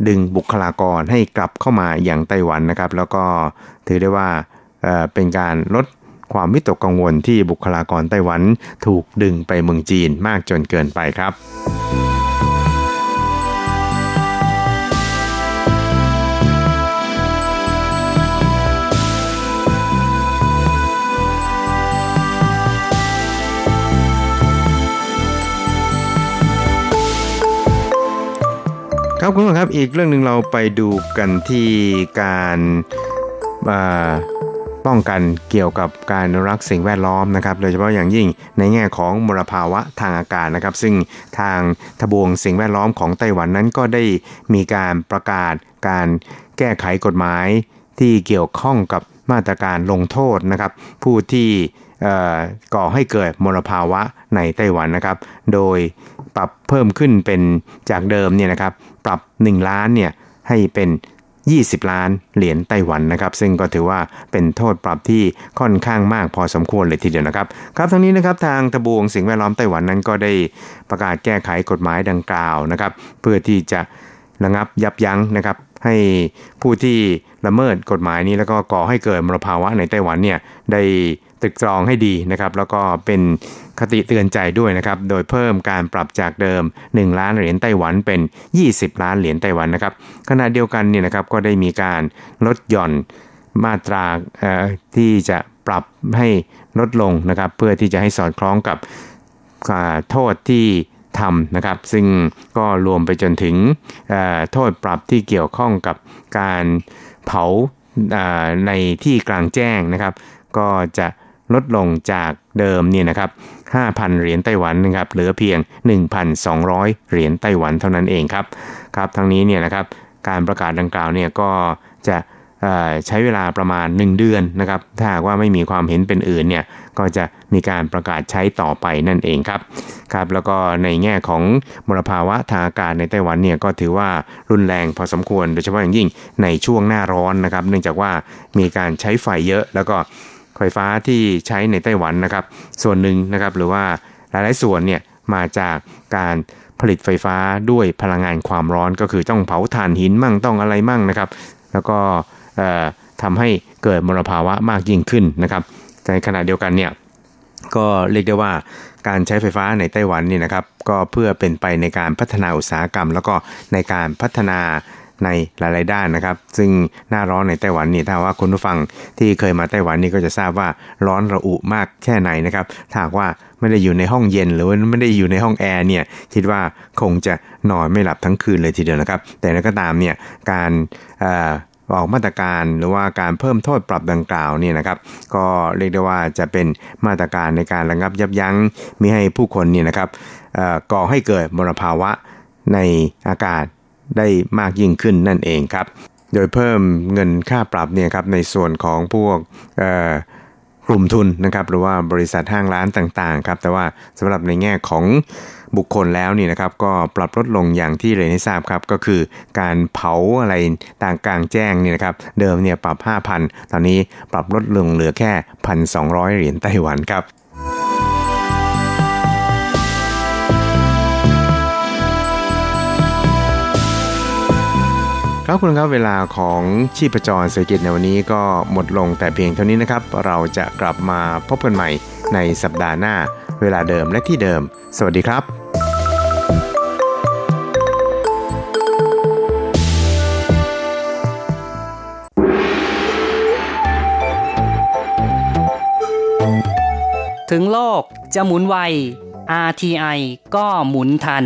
[SPEAKER 4] ดึงบุคลากรให้กลับเข้ามาอย่างไต้หวันนะครับ แล้วก็ถือได้ว่าเป็นการลดความวิตกกังวลที่บุคลากรไต้หวันถูกดึงไปเมืองจีนมากจนเกินไปครับ ครับคุณผู้ชมครับอีกเรื่องหนึ่งเราไปดูกันที่การป้องกันเกี่ยวกับการรักสิ่งแวดล้อมนะครับ โดยเฉพาะอย่างยิ่งในแง่ของมลภาวะทางอากาศนะครับ ซึ่งทางทบวงสิ่งแวดล้อมของไต้หวันนั้นก็ได้มีการประกาศการแก้ไขกฎหมายที่เกี่ยวข้องกับมาตรการลงโทษนะครับ ผู้ที่ก่อให้เกิดมลภาวะในไต้หวันนะครับ โดย ปรับเพิ่มขึ้นเป็นจากเดิมเนี่ยนะครับปรับ 1 ล้านเนี่ยให้เป็น 20 ล้านเหรียญไต้หวันนะครับ ซึ่งก็ถือว่าเป็นโทษปรับที่ค่อนข้างมากพอสมควรเลยทีเดียวนะครับ ครับทั้งนี้นะครับทางทบวงสิ่งแวดล้อมไต้หวันนั้นก็ได้ประกาศแก้ไขกฎหมายดังกล่าวนะครับ เพื่อที่จะระงับยับยั้งนะครับให้ผู้ที่ละเมิดกฎหมายนี้แล้วก็ก่อให้เกิดมลภาวะในไต้หวันเนี่ยได้ตึกตรองให้ดีนะครับ แล้วก็เป็น คติเตือนใจด้วยนะครับ โดยเพิ่มการปรับจากเดิม 1 ล้านเหรียญไต้หวันเป็น 20 ล้านเหรียญไต้หวันนะครับขณะเดียวกันเนี่ยนะครับก็ได้มีการลดหย่อนมาตราที่จะปรับให้ลดลงนะครับ เพื่อที่จะให้สอดคล้องกับโทษที่ทำนะครับ ซึ่งก็รวมไปจนถึงโทษปรับที่เกี่ยวข้องกับการเผาในที่กลางแจ้งนะครับ ก็จะลดลงจากเดิมเนี่ยนะครับ 5,000 เหรียญไต้หวันนะครับเหลือเพียง 1,200 เหรียญไต้หวันเท่านั้นเองครับครับทั้งนี้เนี่ยนะครับการประกาศดังกล่าวเนี่ยก็จะใช้เวลาประมาณ 1 เดือนนะครับ ถ้าหากว่าไม่มีความเห็นเป็นอื่นเนี่ยก็จะมีการประกาศใช้ต่อไปนั่นเองครับครับ แล้วก็ในแง่ของมลภาวะทางอากาศในไต้หวันเนี่ยก็ถือว่ารุนแรงพอสมควร โดยเฉพาะอย่างยิ่งในช่วงหน้าร้อนนะครับ เนื่องจากว่ามีการใช้ไฟเยอะแล้วก็ ไฟฟ้าที่ใช้ในไต้หวันนะครับ ส่วนหนึ่งนะครับหรือว่าหลายๆส่วนเนี่ยมาจากการผลิตไฟฟ้าด้วยพลังงานความร้อนก็คือต้องเผาถ่านหินมั่งต้องอะไรมั่งนะครับ แล้วก็ทำให้เกิดมลภาวะมากยิ่งขึ้นนะครับในขณะเดียวกันเนี่ยก็เรียกได้ว่าการใช้ไฟฟ้าในไต้หวันนี่นะครับ ก็เพื่อเป็นไปในการพัฒนาอุตสาหกรรม แล้วก็ในการพัฒนา ในหลาย ๆ ด้านนะครับ ซึ่งหน้าร้อนในไต้หวันนี่ถ้าว่าคุณผู้ฟังที่เคยมาไต้หวันนี่ก็จะทราบว่าร้อนระอุมากแค่ไหนนะครับถ้าว่าไม่ได้อยู่ในห้องเย็นหรือว่าไม่ได้อยู่ในห้องแอร์เนี่ยคิดว่าคงจะนอนไม่หลับทั้งคืนเลยทีเดียวนะครับ แต่นั้นก็ตามเนี่ยการออกมาตรการหรือว่าการเพิ่มโทษปรับดังกล่าวเนี่ยนะครับ ก็เรียกได้ว่าจะเป็นมาตรการในการระงับยับยั้งม่ให้ผู้คนเนี่ยนะครับก่อให้เกิดมลภาวะในอากาศ ได้มากยิ่งขึ้นนั่นเองครับ โดยเพิ่มเงินค่าปรับเนี่ยครับในส่วนของพวกกลุ่มทุนนะครับหรือว่าบริษัทห้างร้านต่างๆครับแต่ว่าสำหรับในแง่ของบุคคลแล้วนี่นะครับก็ปรับลดลงอย่างที่เรียนให้ทราบครับก็คือการเผาอะไรต่างกลางแจ้งเนี่ยนะครับเดิมเนี่ยปรับ 5,000 ตอนนี้ปรับลดลงเหลือแค่ 1,200 เหรียญไต้หวันครับ ครับคุณครับเวลาของชีพจรเศรษฐกิจในวันนี้ก็หมดลงแต่เพียงเท่านี้นะครับ เราจะกลับมาพบกันใหม่ในสัปดาห์หน้า เวลาเดิมและที่เดิม สวัสดีครับ
[SPEAKER 7] ถึงโลกจะหมุนไว RTI ก็หมุนทัน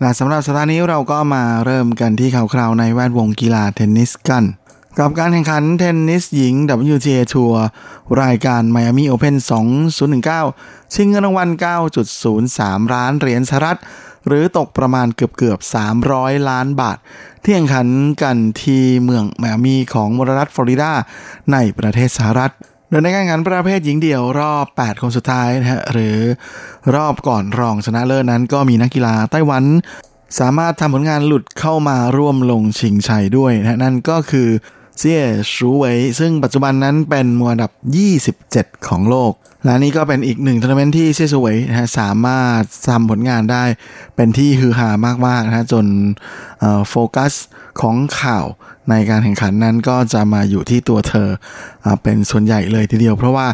[SPEAKER 8] และสำหรับสัปดาห์นี้เราก็มาเริ่มกันที่ข่าวคราวในแวดวงกีฬาเทนนิสกัน กับการแข่งขันเทนนิสหญิง WTA ทัวร์รายการ Miami Open 2019 ชิงเงินรางวัล 9.03 ล้านเหรียญสหรัฐ หรือตกประมาณเกือบเกือบ 300 ล้านบาท ที่แข่งขันกันที่เมืองแมอามีของมรัฐฟลอริดาในประเทศสหรัฐ โดยในการแข่งขันประเภทหญิงเดี่ยวรอบ 8 คนสุดท้ายนะฮะหรือรอบก่อนรองชนะเลิศนั้นก็มีนักกีฬาไต้หวัน สามารถทำผลงานหลุดเข้ามาร่วมลงชิงชัยด้วยนะนั่นก็คือ เซี่ยชูเวยซึ่งปัจจุบันนั้นเป็นมืออันดับ 27 ของโลก และนี่ก็เป็นอีกหนึ่งทัวร์นาเมนต์ที่เซี่ยซูเวยนะฮะสามารถทำผลงานได้เป็นที่ฮือฮามากๆนะฮะจนโฟกัสของข่าวในการแข่งขันนั้นก็จะมาอยู่ที่ตัวเธอเป็นส่วนใหญ่เลยทีเดียว เพราะว่า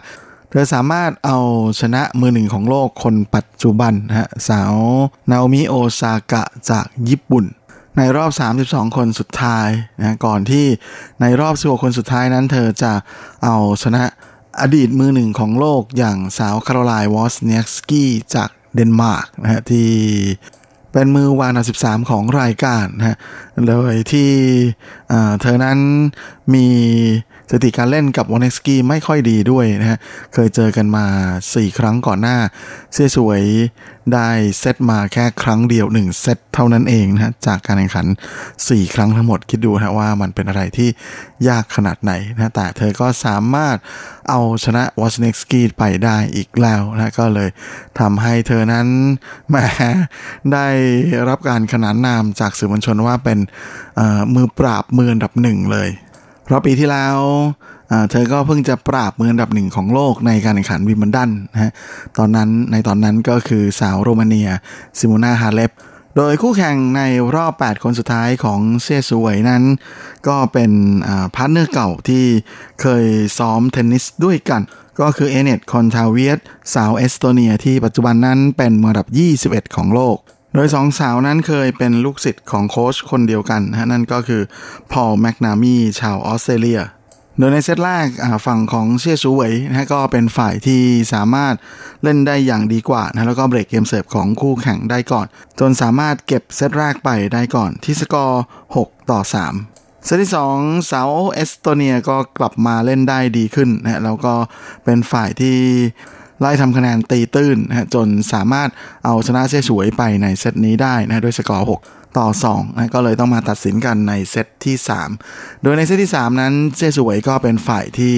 [SPEAKER 8] เธอสามารถเอาชนะมือหนึ่งของโลกคนปัจจุบันนะฮะสาวนาโอมิโอซากะจากญี่ปุ่น ในรอบ 32 คนสุดท้ายนะก่อนที่ในรอบ 16 คนสุดท้ายนั้น เธอจะเอาชนะอดีตมือหนึ่งของโลกอย่างสาวคาโรไลน์วอซเนียคกี้จากเดนมาร์กนะฮะที่เป็นมือวางอันดับ13 ของรายการนะฮะโดยที่เธอนั้นมี สถิติการเล่นกับวอซเนียคกี้ไม่ค่อยดีด้วยนะฮะ เคยเจอกันมา 4 ครั้งก่อนหน้า เซี่ยซูเวยได้เซตมาแค่ครั้งเดียว 1 เซตเท่านั้นเองนะฮะ จากการแข่งขัน 4 ครั้งทั้งหมดคิดดูนะว่ามันเป็นอะไรที่ยากขนาดไหนนะ แต่เธอก็สามารถเอาชนะวอชเนสกี้ไปได้อีกแล้วนะก็เลยทำให้เธอนั้นแหมได้รับการขนานนามจากสื่อมวลชนว่าเป็นมือปราบมืออันดับหนึ่งเลย เพราะปีที่แล้วเธอก็เพิ่งจะปราบมืออันดับหนึ่งของโลกในการแข่งขันวิมเบิลดันนะฮะตอนนั้นในตอนนั้นก็คือสาวโรมาเนียซิโมนาฮาเลปโดยคู่แข่งในรอบ 8 คนสุดท้ายของเซี่ยซูเวยนั้น ก็เป็นพาร์ทเนอร์เก่าที่เคยซ้อมเทนนิสด้วยกัน ก็คืออเน็ตต์คอนทาเวตสาวเอสโตเนียที่ปัจจุบันนั้นเป็นมืออันดับ 21 ของโลก โดยสองสาวนั้นเคยเป็นลูกศิษย์ของโค้ชคนเดียวกันนะนั่นก็คือพอลแมกนามีชาวออสเตรเลียโดยในเซตแรกฝั่งของเซี่ยซูเวยนะก็เป็นฝ่ายที่สามารถเล่นได้อย่างดีกว่านะแล้วก็เบรกเกมเสิร์ฟของคู่แข่งได้ก่อน จนสามารถเก็บเซตแรกไปได้ก่อนที่สกอร์ 6 ต่อ 3 เซตที่ 2 สาวเอสโตเนียก็กลับมาเล่นได้ดีขึ้นนะแล้วก็เป็นฝ่ายที่ ไล่ทำคะแนนตีตื้นนะจนสามารถเอาชนะเซี่ยซูเวยไปในเซตนี้ได้นะด้วยสกอร์ 6 ต่อ2นะก็เลยต้องมาตัดสินกันในเซตที่ 3 โดยในเซตที่ 3 นั้นเซี่ยซูเวยก็เป็นฝ่ายที่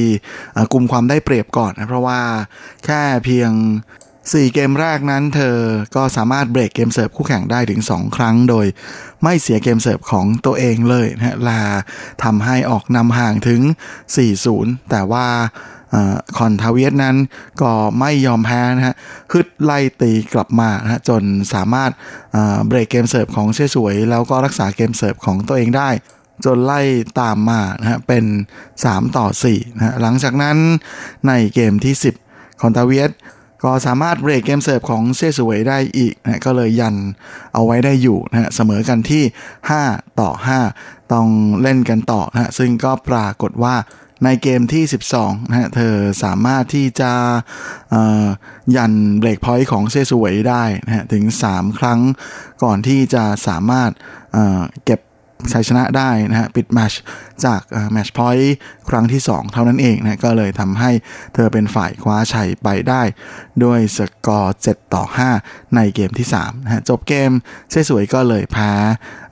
[SPEAKER 8] กลุ่มความได้เปรียบก่อนนะเพราะว่าแค่เพียง4 เกมแรกนั้นเธอก็สามารถเบรกเกมเสิร์ฟคู่แข่งได้ถึง 2 ครั้งโดยไม่เสียเกมเสิร์ฟของตัวเองเลยนะฮะทำให้ออกนำห่างถึง 4-0 แต่ว่า คอนทาเวียสนั้นก็ไม่ยอมแพ้นะฮะฮึดไล่ตีกลับมานะฮะจนสามารถเบรกเกมเสิร์ฟของเซี่ยซูเวย แล้วก็รักษาเกมเสิร์ฟของตัวเองได้ จนไล่ตามมานะฮะเป็น 3 ต่อ4นะฮะหลังจากนั้นในเกมที่ 10 คอนทาเวียสก็สามารถเบรกเกมเสิร์ฟของเซี่ยซูเวยได้อีกนะก็เลยยันเอาไว้ได้อยู่นะฮะเสมอกันที่ 5 ต่อ 5 ต้องเล่นกันต่อนะฮะซึ่งก็ปรากฏว่า ในเกมที่ 12นะฮะเธอสามารถที่จะยันเบรกพอยต์ของเซี่ยซูเวยได้นะฮะถึง 3 ครั้งก่อนที่จะสามารถเก็บชัยชนะได้นะฮะปิดแมชจากแมชพอยต์ครั้งที่ 2 เท่านั้นเองนะก็เลยทำให้เธอเป็นฝ่ายคว้าชัยไปได้ ด้วยสกอร์ 7 ต่อ 5 ในเกมที่3นะฮะจบเกมเช่สวยก็เลยแพ้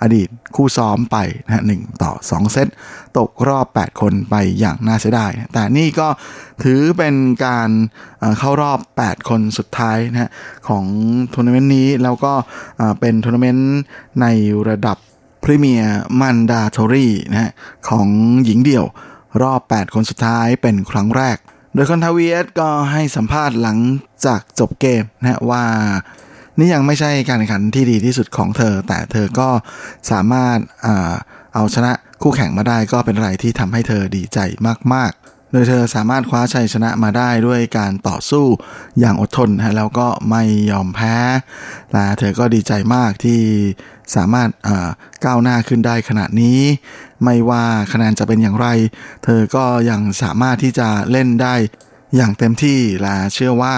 [SPEAKER 8] อดีตคู่ซ้อมไปนะฮะ1ต่อ 2 เซต ตกรอบ 8 คนไปอย่างน่าเสียดาย แต่นี่ก็ถือเป็นการเข้ารอบ 8 คนสุดท้ายนะฮะของทัวร์นาเมนต์นี้แล้วก็เป็นทัวร์นาเมนต์ในระดับพรีเมียร์มันดาทอรี่นะฮะของหญิงเดี่ยวรอบ 8 คนสุดท้ายเป็นครั้งแรก โดยคอนทาเวียสก็ให้สัมภาษณ์หลังจากจบเกมนะฮะว่านี่ยังไม่ใช่การแข่งขันที่ดีที่สุดของเธอ แต่เธอก็สามารถเอาชนะ คู่แข่งมาได้ก็เป็นอะไรที่ทำให้เธอดีใจมากๆ โดยเธอสามารถคว้าชัยชนะมาได้ด้วยการต่อสู้อย่างอดทนนะแล้วก็ไม่ยอมแพ้และเธอก็ดีใจมากที่สามารถก้าวหน้าขึ้นได้ขนาดนี้ ไม่ว่าคะแนนจะเป็นอย่างไร เธอก็ยังสามารถที่จะเล่นได้อย่างเต็มที่และเชื่อว่า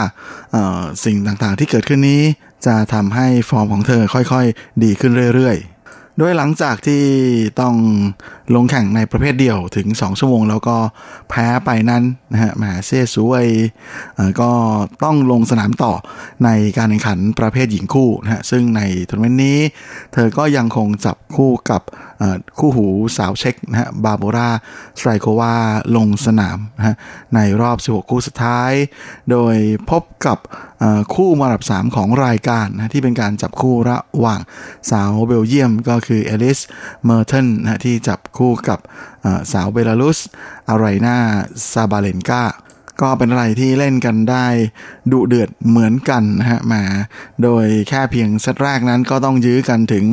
[SPEAKER 8] สิ่งต่างๆที่เกิดขึ้นนี้ จะทำให้ฟอร์มของเธอค่อยๆ ดีขึ้นเรื่อยๆ โดยหลังจากที่ต้องลงแข่งในประเภทเดี่ยวถึง 2 ชั่วโมง แล้วก็แพ้ไปนั้นนะฮะมาเซซูเวยก็ต้องลงสนามต่อในการแข่งขันประเภทหญิงคู่นะฮะซึ่งในทัวร์นาเมนต์นี้ เธอก็ยังคงจับคู่กับคู่หูสาวเช็กนะฮะบาร์โบราสไตรโควาลงสนามนะฮะในรอบ 16 คู่สุดท้าย โดยพบกับ คู่มืออันดับ 3 ของรายการนะที่เป็นการจับคู่ระหว่างสาวเบลเยียมก็คือเอลิสเมอร์เทนส์นะที่จับคู่กับสาวเบลารุสอารีนาซาบาเลนกา ก็เป็นอะไรที่เล่นกันได้ดุเดือดเหมือนกันนะฮะมาโดยแค่เพียงเซตแรกนั้นก็ต้องยื้อกันถึง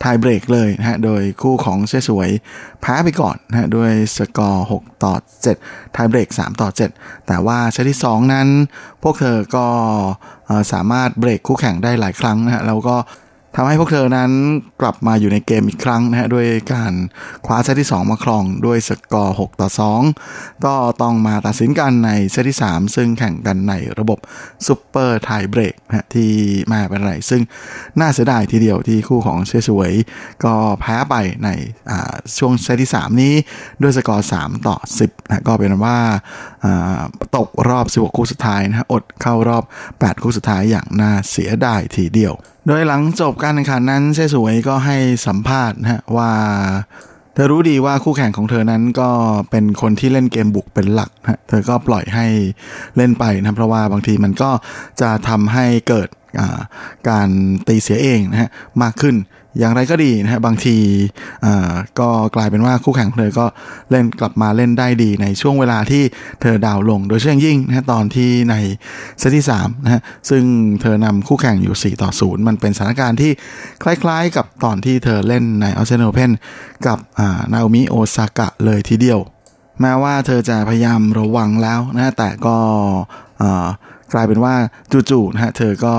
[SPEAKER 8] ไทเบรกเลยนะฮะโดยคู่ของเซซูเวยแพ้ไปก่อนนะฮะด้วยสกอร์ 6 ต่อ 7 ไทเบรก 3 ต่อ 7 แต่ว่าเซตที่ 2 นั้น พวกเธอก็สามารถเบรกคู่แข่งได้หลายครั้งนะฮะแล้วก็ ทำให้พวกเธอนั้นกลับมาอยู่ในเกมอีกครั้งนะฮะด้วยการคว้าเซตที่ 2 มาครองด้วยสกอร์ 6 ต่อ 2 ก็ต้องมาตัดสินกันในเซตที่ 3 ซึ่งแข่งกันในระบบซุปเปอร์ไทเบรกนะที่มาเป็นไร ซึ่งน่าเสียดายทีเดียวที่คู่ของเซซูเวย ก็แพ้ไปในช่วงเซตที่ 3 นี้ด้วยสกอร์ 3 ต่อ 10นะก็เป็นว่าตกรอบ 16 คู่สุดท้ายนะอดเข้ารอบ 8 คู่สุดท้ายอย่างน่าเสียดายทีเดียวโดยหลังจบการแข่งขันนั้นเชสวยก็ให้สัมภาษณ์นะฮะว่า เธอรู้ดีว่าคู่แข่งของเธอนั้นก็เป็นคนที่เล่นเกมบุกเป็นหลักนะเธอก็ปล่อยให้เล่นไปนะเพราะว่าบางทีมันก็จะทำให้เกิดการตีเสียเองนะฮะมากขึ้น อย่างไรก็ดีนะฮะบางทีก็กลายเป็นว่าคู่แข่งเธอก็เล่นกลับมาเล่นได้ดีในช่วงเวลาที่เธอดาวลง โดยเฉพาะยิ่งนะตอนที่ในเซตที่3นะฮะซึ่งเธอนำคู่แข่งอยู่ 4 ต่อ 0 มันเป็นสถานการณ์ที่คล้ายๆ กับตอนที่เธอเล่นในออสเตรเลียโอเพนกับนาโอมิโอซากะเลยทีเดียว แม้ว่าเธอจะพยายามระวังแล้วนะแต่ก็ กลายเป็นว่าจู่ๆนะฮะเธอก็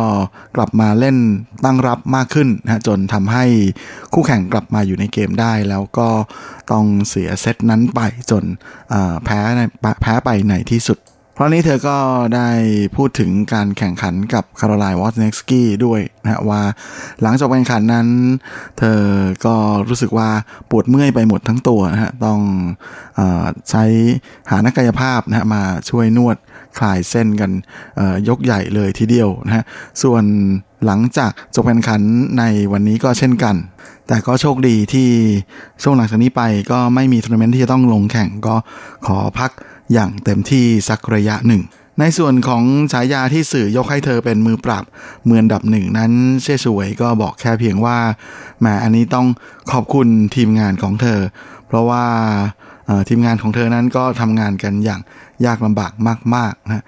[SPEAKER 8] กลับมาเล่นตั้งรับมากขึ้นนะจนทำให้คู่แข่งกลับมาอยู่ในเกมได้ แล้วก็ต้องเสียเซตนั้นไปจนแพ้แพ้ไปในที่สุดเพราะนี้เธอก็ได้พูดถึงการแข่งขันกับคาร์ไลน์วอตเน็กสกี้ด้วยนะว่าหลังจากการแข่งขันนั้น เธอก็รู้สึกว่าปวดเมื่อยไปหมดทั้งตัวนะฮะต้องอใช้หานักกายภาพนะมาช่วยนวด คลายเส้นกันยกใหญ่เลยทีเดียวนะฮะส่วนหลังจากจบการขันในวันนี้ก็เช่นกัน แต่ก็โชคดีที่ช่วงหลังจากนี้ไปก็ไม่มีทัวร์นาเมนต์ที่จะต้องลงแข่งก็ขอพักอย่างเต็มที่สักระยะหนึ่ง ในส่วนของฉายาที่สื่อยกให้เธอเป็นมือปราบเมือนดับหนึ่งนั้นเช่สวยก็บอกแค่เพียงว่าแหมอันนี้ต้องขอบคุณทีมงานของเธอ เพราะว่าทีมงานของเธอนั้นก็ทำงานกันอย่าง ยากลำบากมากๆนะ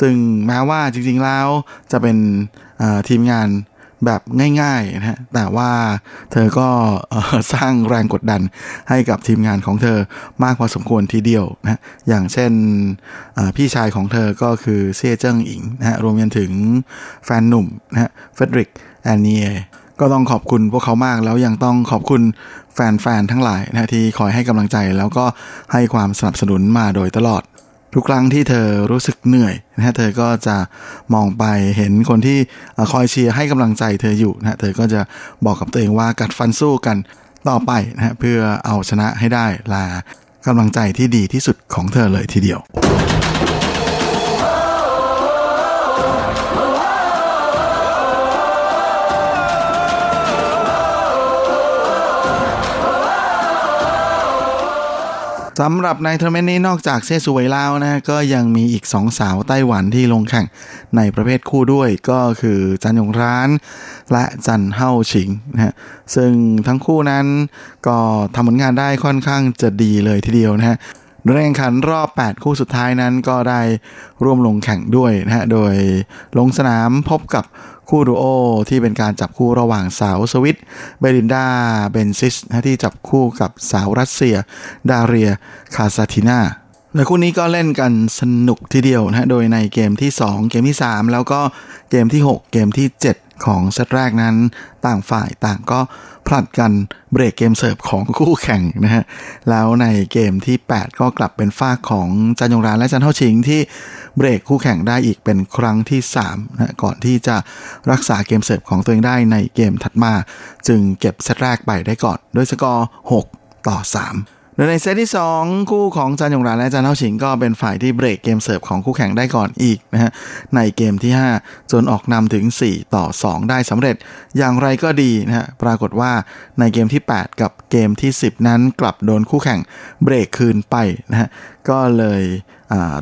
[SPEAKER 8] ซึ่งแม้ว่าจริงๆแล้วจะเป็นทีมงานแบบง่ายๆนะฮะแต่ว่าเธอก็สร้างแรงกดดันให้กับทีมงานของเธอมากพอสมควรทีเดียวนะอย่างเช่นพี่ชายของเธอก็คือเซี่ยเจิ้งอิงนะฮะรวมไปถึงแฟนหนุ่มนะฮะเฟดริกแอนเนียก็ต้องขอบคุณพวกเขามากแล้วยังต้องขอบคุณแฟนๆทั้งหลายนะที่คอยให้กำลังใจแล้วก็ให้ความสนับสนุนมาโดยตลอด ทุกครั้งที่เธอรู้สึกเหนื่อยนะฮะเธอก็จะมองไปเห็นคนที่คอยเชียร์ให้กำลังใจเธออยู่นะเธอก็จะบอกกับตัวเองว่ากัดฟันสู้กันต่อไปนะฮะเพื่อเอาชนะให้ได้ลากำลังใจที่ดีที่สุดของเธอเลยทีเดียว สำหรับในทัวร์นาเมนต์นี้นอกจากเซซูเวยแล้วนะก็ยังมีอีกสองสาวไต้หวันที่ลงแข่งในประเภทคู่ด้วยก็คือจันยงหลาน และจันเฮ่าชิงนะฮะซึ่งทั้งคู่นั้นก็ทำผลงานได้ค่อนข้างจะดีเลยทีเดียวนะฮะโดยแข่งขันรอบ 8 คู่สุดท้ายนั้นก็ได้ร่วมลงแข่งด้วยนะฮะโดยลงสนามพบกับ คู่ดูโอที่เป็นการจับคู่ระหว่างสาวสวิสเบรินดาเบนซิสที่จับคู่กับสาวรัสเซีย ดาเรีย คาซาตินาและคู่นี้ก็เล่นกันสนุกทีเดียวนะโดยในเกมที่ 2 เกมที่ 3 แล้วก็เกมที่ 6 เกมที่ 7 ของเซตแรกนั้น ต่างฝ่ายต่างก็ ผลัดกันเบรกเกมเสิร์ฟของคู่แข่งนะฮะ แล้วในเกมที่ 8 ก็กลับเป็นฝ้าของจันยงรานและจันเท่าชิงที่เบรกคู่แข่งได้อีกเป็นครั้งที่3นะก่อนที่จะรักษาเกมเสิร์ฟของตัวเองได้ในเกมถัดมา จึงเก็บเซตแรกไปได้ก่อนด้วยสกอร์ 6 ต่อ 3 ในเซตที่ 2 คู่ของจันยงหลานและจันเฮ่าชิงก็เป็นฝ่ายที่เบรกเกมเสิร์ฟของคู่แข่งได้ก่อนอีกนะฮะในเกมที่ 5 จนออกนำถึง 4 ต่อ 2 ได้สำเร็จ อย่างไรก็ดีนะฮะปรากฏว่าในเกมที่ 8 กับเกมที่ 10 นั้นกลับโดนคู่แข่งเบรกคืนไปนะฮะก็เลย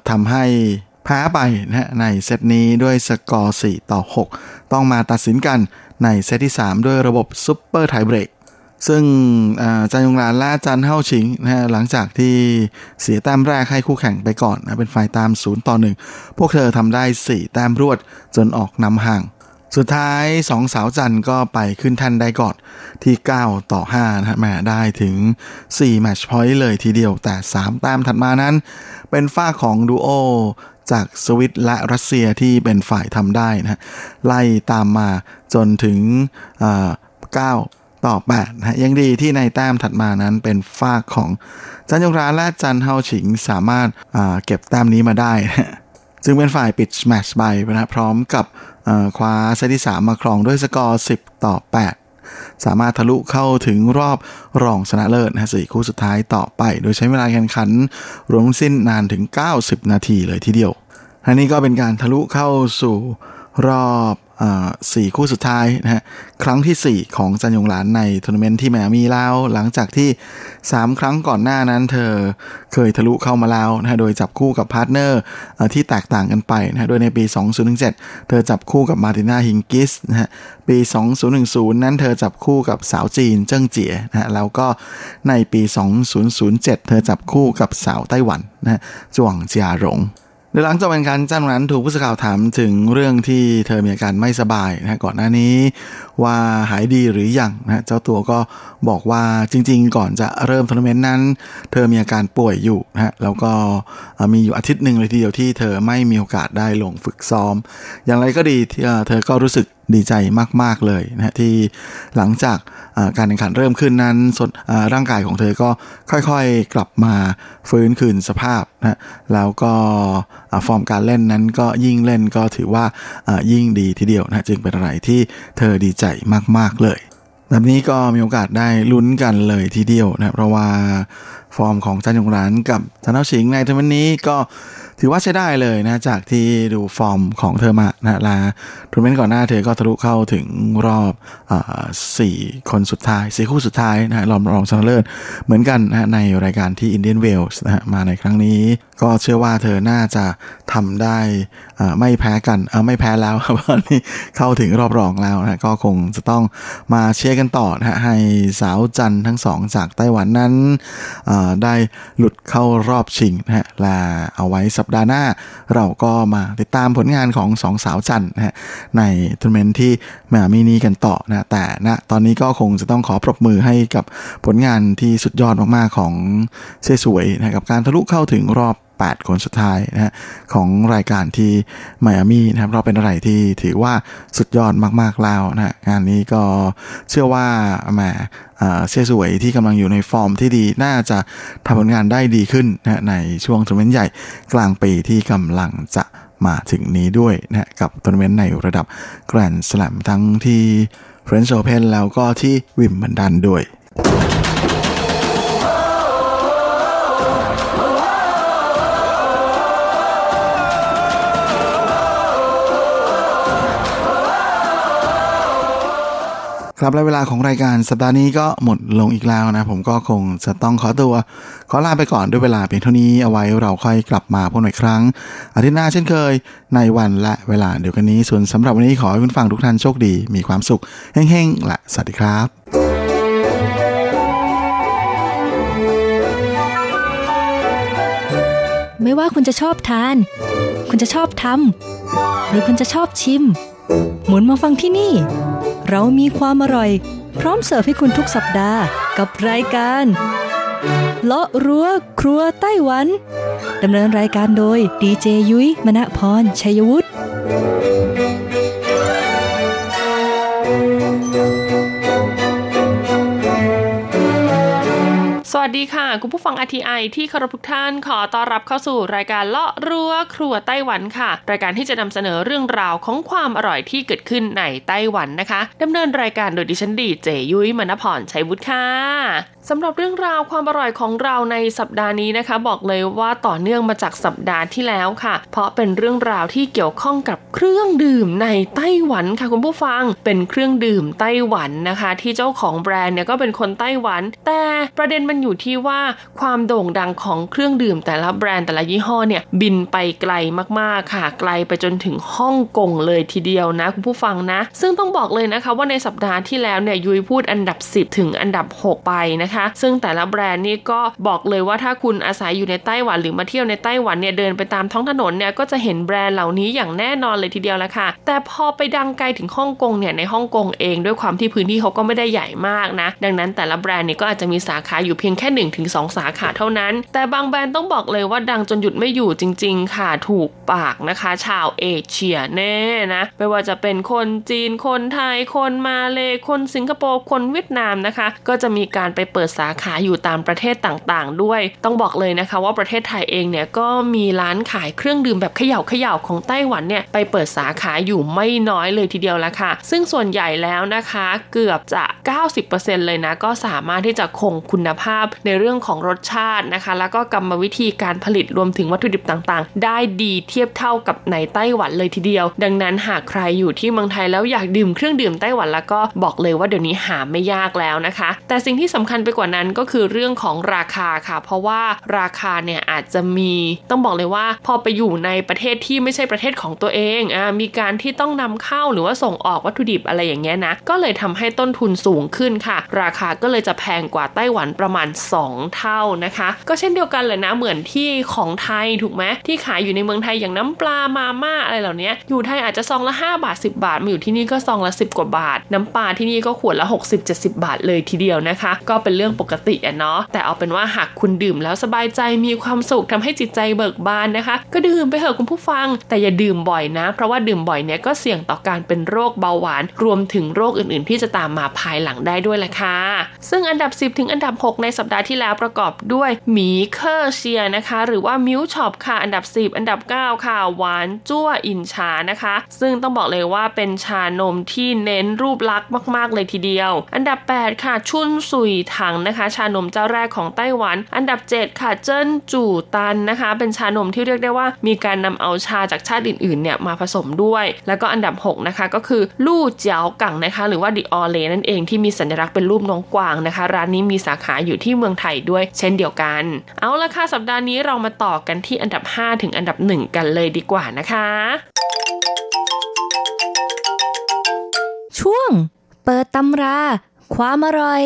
[SPEAKER 8] ทำให้แพ้ไปนะฮะในเซตนี้ด้วยสกอร์ 4 ต่อ 6 ต้องมาตัดสินกันในเซตที่ 3 ด้วยระบบซุปเปอร์ไทเบรก ซึ่งจันยงรานและจันเฮาชิงนะฮะหลังจากที่เสียแต้มแรกให้คู่แข่งไปก่อนนะเป็นฝ่ายตาม 0 ต่อ 1 พวกเธอทำได้ 4 แต้มรวดจนออกนำห่าง สุดท้ายสองสาวจันก็ไปขึ้นทันได้ก่อนที่ 9 ต่อ5นะฮะแม่ได้ถึง 4 แมตช์พอยต์เลยทีเดียวแต่ 3 แต้มถัดมานั้น เป็นฝ้าของดูโอจากสวิตและรัสเซียที่เป็นฝ่ายทำได้นะไล่ตามมาจนถึง 9 ต่อ8นะยังดีที่ในแต้มถัดมานั้นเป็นฝ้าของจันยงราและจันเฮาฉิงสามารถเก็บแต้มนี้มาได้นะจึงเป็นฝ่ายปิดแมชไปนะพร้อมกับคว้าเซตที่ 3 มาครองด้วยสกอร์ 10 ต่อ 8 สามารถทะลุเข้าถึงรอบรองชนะเลิศนะสี่คู่สุดท้ายต่อไป โดยใช้เวลาแข่งขันรวมสิ้นนานถึง 90 นาทีเลยทีเดียวอันนี้ก็เป็นการทะลุเข้าสู่รอบ สี่คู่สุดท้ายนะฮะครั้งที่ 4 ของจันยงหลานในทัวร์นาเมนต์ที่ไมอามีแล้ว หลังจากที่ 3 ครั้งก่อนหน้านั้น เธอเคยทะลุเข้ามาแล้วนะฮะโดยจับคู่กับ partner ที่แตกต่างกันไปนะฮะโดยในปี 2017 เธอจับคู่กับมาร์ตินาฮิงกิสนะฮะปี 2010 นั้นเธอจับคู่กับสาวจีนเจิ้งเจี๋ยนะฮะแล้วก็ในปี 2007 เธอจับคู่กับสาวไต้หวันนะฮะจวงเจียหลง โดยหลังจากเป็นการจ้างนั้นถูกผู้สื่อข่าวถามถึงเรื่องที่เธอมีอาการไม่สบายนะก่อนหน้านี้ว่าหายดีหรืออยังนะเจ้าตัวก็บอกว่าจริง ๆ ก่อนจะเริ่มทัวร์นาเมนต์นั้น เธอมีอาการป่วยอยู่นะฮะแล้วก็มีอยู่อาทิตย์หนึ่งเลยทีเดียวที่เธอไม่มีโอกาสได้ลงฝึกซ้อม อย่างไรก็ดีเธอก็รู้สึก ดีใจมาก ๆ เลยนะที่หลังจากการแข่งขันเริ่มขึ้นนั้นร่างกายของเธอก็ค่อยๆกลับมาฟื้นคืนสภาพนะแล้วก็ฟอร์มการเล่นนั้นก็ยิ่งเล่นก็ถือว่ายิ่งดีทีเดียวนะจึงเป็นอะไรที่เธอดีใจมาก ๆ เลย แบบนี้ก็มีโอกาสได้ลุ้นกันเลยทีเดียวนะเพราะว่าฟอร์มของจันยงหลานกับจันเฮ่าชิงในทัวร์นาเมนต์นี้ก็ ถือว่าใช้ได้เลยนะจากที่ดูฟอร์มของเธอมานะลาทัวร์นาเมนต์ก่อนหน้าเธอก็ทะลุเข้าถึงรอบสี่คนสุดท้ายสี่คู่สุดท้ายนะรอบรองชนะเลิศเหมือนกันนะในรายการที่อินเดียนเวลส์นะฮะมาในครั้งนี้ ก็เชื่อว่าเธอน่าจะทำได้ ไม่แพ้กันไม่แพ้แล้วครับตอนนี้เข้าถึงรอบรองแล้วนะก็คงจะต้องมาเชียร์กันต่อนะฮะให้สาวจันทั้งสองจากไต้หวันนั้นได้หลุดเข้ารอบชิงนะฮะและเอาไว้สัปดาห์หน้า เราก็มาติดตามผลงานของสองสาวจันนะฮะในทัวร์นาเมนต์ที่ไมอามีนี้กันต่อนะแต่นะตอนนี้ก็คงจะต้องขอปรบมือให้กับผลงานที่สุดยอดมากๆของเซซูเวยนะกับการทะลุเข้าถึงรอบ 8 คนสุดท้ายนะฮะของรายการที่ไมอามีนะครับเราเป็นอะไรที่ถือว่าสุดยอดมากๆแล้วนะฮะงานนี้ก็เชื่อว่าแหมเซซูเวยที่กำลังอยู่ในฟอร์มที่ดีน่าจะทำผลงานได้ดีขึ้นนะในช่วงทัวร์นาเมนต์ใหญ่กลางปีที่กำลังจะมาถึงนี้ด้วยนะกับทัวร์นาเมนต์ในระดับแกรนด์สแลมทั้งที่เฟรนช์โอเพนแล้วก็ที่วิมเบิลดันด้วย ครับและเวลาของรายการสัปดาห์นี้ก็หมดลงอีกแล้วนะ ผมก็คงจะต้องขอตัว ขอลาไปก่อนด้วยเวลาเพียงเท่านี้เอาไว้เราค่อยกลับมาพบกันอีกครั้ง อาทิตย์หน้าเช่นเคย ในวันและเวลาเดียวกันนี้ ส่วนสำหรับวันนี้ขอให้คุณฟังทุกท่านโชคดี มีความสุขเฮ้งๆและสวัสดีครับ
[SPEAKER 9] ไม่ว่าคุณจะชอบทาน คุณจะชอบทำ หรือคุณจะชอบชิม หมุนมาฟังที่นี่ เรามีความอร่อย พร้อมเสิร์ฟให้คุณทุกสัปดาห์กับรายการเลาะรั้วครัวไต้หวันดำเนินรายการโดยดีเจยุ้ยมณพรชัยวุฒิ
[SPEAKER 10] วัสดีค่ะ คุณผู้ฟัง RTI ที่เคารพทุกท่านขอต้อนรับเข้าสู่รายการเลาะรั้วครัวไต้หวันค่ะ รายการที่จะนำเสนอเรื่องราวของความอร่อยที่เกิดขึ้นในไต้หวันนะคะดำเนินรายการโดยดิฉันดีเจยุ้ยมณพรชัยวุฒิค่ะสำหรับเรื่องราวความอร่อยของเราในสัปดาห์นี้นะคะ บอกเลยว่าต่อเนื่องมาจากสัปดาห์ที่แล้วค่ะ เพราะเป็นเรื่องราวที่เกี่ยวข้องกับเครื่องดื่มในไต้หวันค่ะคุณผู้ฟังเป็นเครื่องดื่มไต้หวันนะคะ ที่เจ้าของแบรนด์เนี่ยก็เป็นคนไต้หวัน แต่ประเด็นมันอยู่ที่ว่าความโด่งดังของเครื่องดื่มแต่ละแบรนด์แต่ละยี่ห้อเนี่ยบินไปไกลมากๆค่ะ ไกลไปจนถึงฮ่องกงเลยทีเดียวนะคุณผู้ฟังนะ ซึ่งต้องบอกเลยนะคะว่าในสัปดาห์ที่แล้วเนี่ยยุ้ยพูดอันดับ 10 ถึงอันดับ 6 ไปนะคะ ซึ่งแต่ละแบรนด์นี่ก็บอกเลยว่าถ้าคุณอาศัยอยู่ในไต้หวันหรือมาเที่ยวในไต้หวันเนี่ยเดินไปตามท้องถนนเนี่ยก็จะเห็นแบรนด์เหล่านี้อย่างแน่นอนเลยทีเดียวละค่ะ แต่พอไปดังไกลถึงฮ่องกงเนี่ยในฮ่องกงเองด้วยความที่พื้นที่เขาก็ไม่ได้ใหญ่มากนะ ดังนั้นแต่ละแบรนด์เนี่ยก็อาจจะมีสาขาอยู่เพียงแค่ค่1นถึงสสาขาเท่านั้น แต่บางแบรนด์ต้องบอกเลยว่าดังจนหยุดไม่อยู่จริง ๆ ค่ะ ถูกปากนะคะ ชาวเอเชียแน่นะ ไม่ว่าจะเป็นคนจีน คนไทย คนมาเล คนสิงคโปร์ คนเวียดนามนะคะ ก็จะมีการไปเปิดสาขาอยู่ตามประเทศต่างๆ ด้วย ต้องบอกเลยนะคะว่าประเทศไทยเองเนี่ยก็มีร้านขายเครื่องดื่มแบบเขย่าเขย่าของไต้หวันเนี่ยไปเปิดสาขาอยู่ไม่น้อยเลยทีเดียวละค่ะ ซึ่งส่วนใหญ่แล้วนะคะเกือบจะ 90%เลยนะก็สามารถที่จะคงคุณภาพในเรื่องของรสชาตินะคะ แล้วก็กรรมวิธีการผลิตรวมถึงวัตถุดิบต่างๆ ได้ดีเทียบเท่ากับในไต้หวันเลยทีเดียว ดังนั้นหากใครอยู่ที่เมืองไทยแล้วอยากดื่มเครื่องดื่มไต้หวันแล้วก็บอกเลยว่าเดี๋ยวนี้หาไม่ยากแล้วนะคะ แต่สิ่งที่สำคัญไปกว่านั้นก็คือเรื่องของราคาค่ะ เพราะว่าราคาเนี่ยอาจจะมีต้องบอกเลยว่าพอไปอยู่ในประเทศที่ไม่ใช่ประเทศของตัวเองอ่ามีการที่ต้องนำเข้าหรือว่าส่งออกวัตถุดิบอะไรอย่างเงี้ยนะก็เลยทำให้ต้นทุนสูงขึ้นค่ะ ราคาก็เลยจะแพงกว่าไต้หวันประมาณ2 เท่านะคะ ก็เช่นเดียวกันเลยนะเหมือนที่ของไทยถูกไหมที่ขายอยู่ในเมืองไทยอย่างน้ำปลามาม่าอะไรเหล่านี้อยู่ไทยอาจจะซองละ 5 บาท 10 บาทมาอยู่ที่นี่ก็ซองละ 10 กว่าบาท น้ำปลาที่นี่ก็ขวดละ 60-70 บาทเลยทีเดียวนะคะ ก็เป็นเรื่องปกติอะเนาะแต่เอาเป็นว่าหากคุณดื่มแล้วสบายใจมีความสุขทำให้จิตใจเบิกบานนะคะ ก็ดื่มไปเถอะคุณผู้ฟัง แต่อย่าดื่มบ่อยนะ เพราะว่าดื่มบ่อยเนี่ยก็เสี่ยงต่อการเป็นโรคเบาหวาน รวมถึงโรคอื่นๆ ที่จะตามมาภายหลังได้ด้วยแหละค่ะซึ่งอันดับ 10 ถึงอันดับ 6 ในสัปดาห์ที่แล้วประกอบด้วย迷客夏นะคะ หรือว่า Milkshop ค่ะอันดับ 10 อันดับ 9 ค่ะหวานจั่วอินชานะคะ ซึ่งต้องบอกเลยว่าเป็นชานมที่เน้นรูปลักษณ์มากๆ เลยทีเดียว อันดับ 8 ค่ะ ชุนสุยถังนะคะ ชานมเจ้าแรกของไต้หวัน อันดับ 7 ค่ะเจิ้นจู่ตันนะคะ เป็นชานมที่เรียกได้ว่ามีการนำเอาชาจากชาติอื่นๆเนี่ยมาผสมด้วย แล้วก็อันดับ 6 นะคะ ก็คือลู่เจียวกังนะคะ หรือว่าดิออเลนั่นเองที่มีสัญลักษณ์เป็นรูปน้องกวางนะคะ ร้านนี้มีสาขาอยู่ที่เมืองไทยด้วยเช่นเดียวกัน เอาละค่ะสัปดาห์นี้เรามาต่อกันที่อันดับ 5 ถึงอันดับ 1 กันเลยดีกว่านะคะ
[SPEAKER 9] ช่วง เปิดตำรา ความอร่อย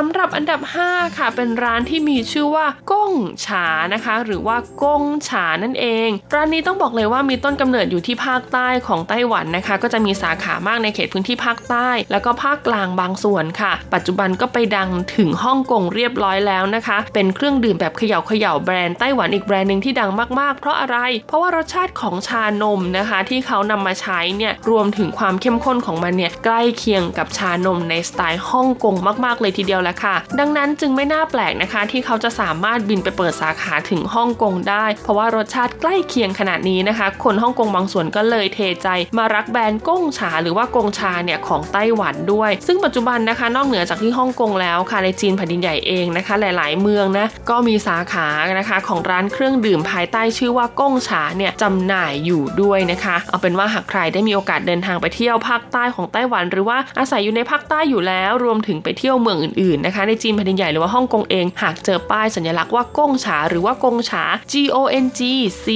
[SPEAKER 10] สำหรับอันดับ 5 ค่ะเป็นร้านที่มีชื่อว่าก้งฉานะคะ หรือว่าก้งฉานั่นเอง ร้านนี้ต้องบอกเลยว่ามีต้นกำเนิดอยู่ที่ภาคใต้ของไต้หวันนะคะ ก็จะมีสาขามากในเขตพื้นที่ภาคใต้ แล้วก็ภาคกลางบางส่วนค่ะ ปัจจุบันก็ไปดังถึงฮ่องกงเรียบร้อยแล้วนะคะ เป็นเครื่องดื่มแบบเขย่าเขย่าแบรนด์ไต้หวันอีกแบรนด์หนึ่งที่ดังมากๆ เพราะอะไร เพราะว่ารสชาติของชานมนะคะ ที่เขานำมาใช้เนี่ยรวมถึงความเข้มข้นของมันเนี่ยใกล้เคียงกับชานมในสไตล์ฮ่องกงมากๆเลยทีเดียวแหละค่ะ ดังนั้นจึงไม่น่าแปลกนะคะ ที่เขาจะสามารถบินไปเปิดสาขาถึงฮ่องกงได้ เพราะว่ารสชาติใกล้เคียงขนาดนี้นะคะ คนฮ่องกงบางส่วนก็เลยเทใจ มารักแบรนด์ก้งฉาหรือว่ากงชาเนี่ยของไต้หวันด้วย ซึ่งปัจจุบันนะคะ นอกเหนือจากที่ฮ่องกงแล้วค่ะในจีนแผ่นดินใหญ่เองนะคะ หลาย ๆ เมืองนะก็มีสาขานะคะของร้านเครื่องดื่มภายใต้ชื่อว่าก้งฉาเนี่ยจำหน่ายอยู่ด้วยนะคะ เอาเป็นว่าหากใครได้มีโอกาสเดินทางไปเที่ยวภาคใต้ของไต้หวัน หรือว่าอาศัยอยู่ในภาคใต้อยู่แล้ว รวมถึงไปเที่ยวเมืองอื่นๆนะคะในจีนแผ่นดินใหญ่หรือว่าฮ่องกงเอง หากเจอป้ายสัญลักษณ์ว่าก้งฉาหรือว่า กงฉา G O N G C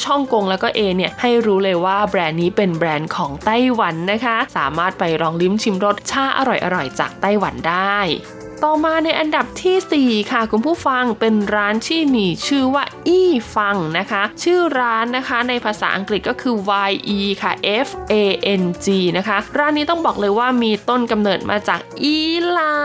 [SPEAKER 10] H ฮ่องกงแล้วก็ A เนี่ยให้รู้เลยว่าแบรนด์นี้เป็นแบรนด์ของไต้หวันนะคะ สามารถไปลองลิ้มชิมรสชาอร่อยๆจากไต้หวันได้ ต่อมาในอันดับที่ 4 ค่ะ คุณผู้ฟังเป็นร้านที่มีชื่อว่าอี้ฟังนะคะ ชื่อร้านนะคะในภาษาอังกฤษก็คือ Y E ค่ะ F A N G นะคะ ร้านนี้ต้องบอกเลยว่ามีต้นกำเนิดมาจากอีลา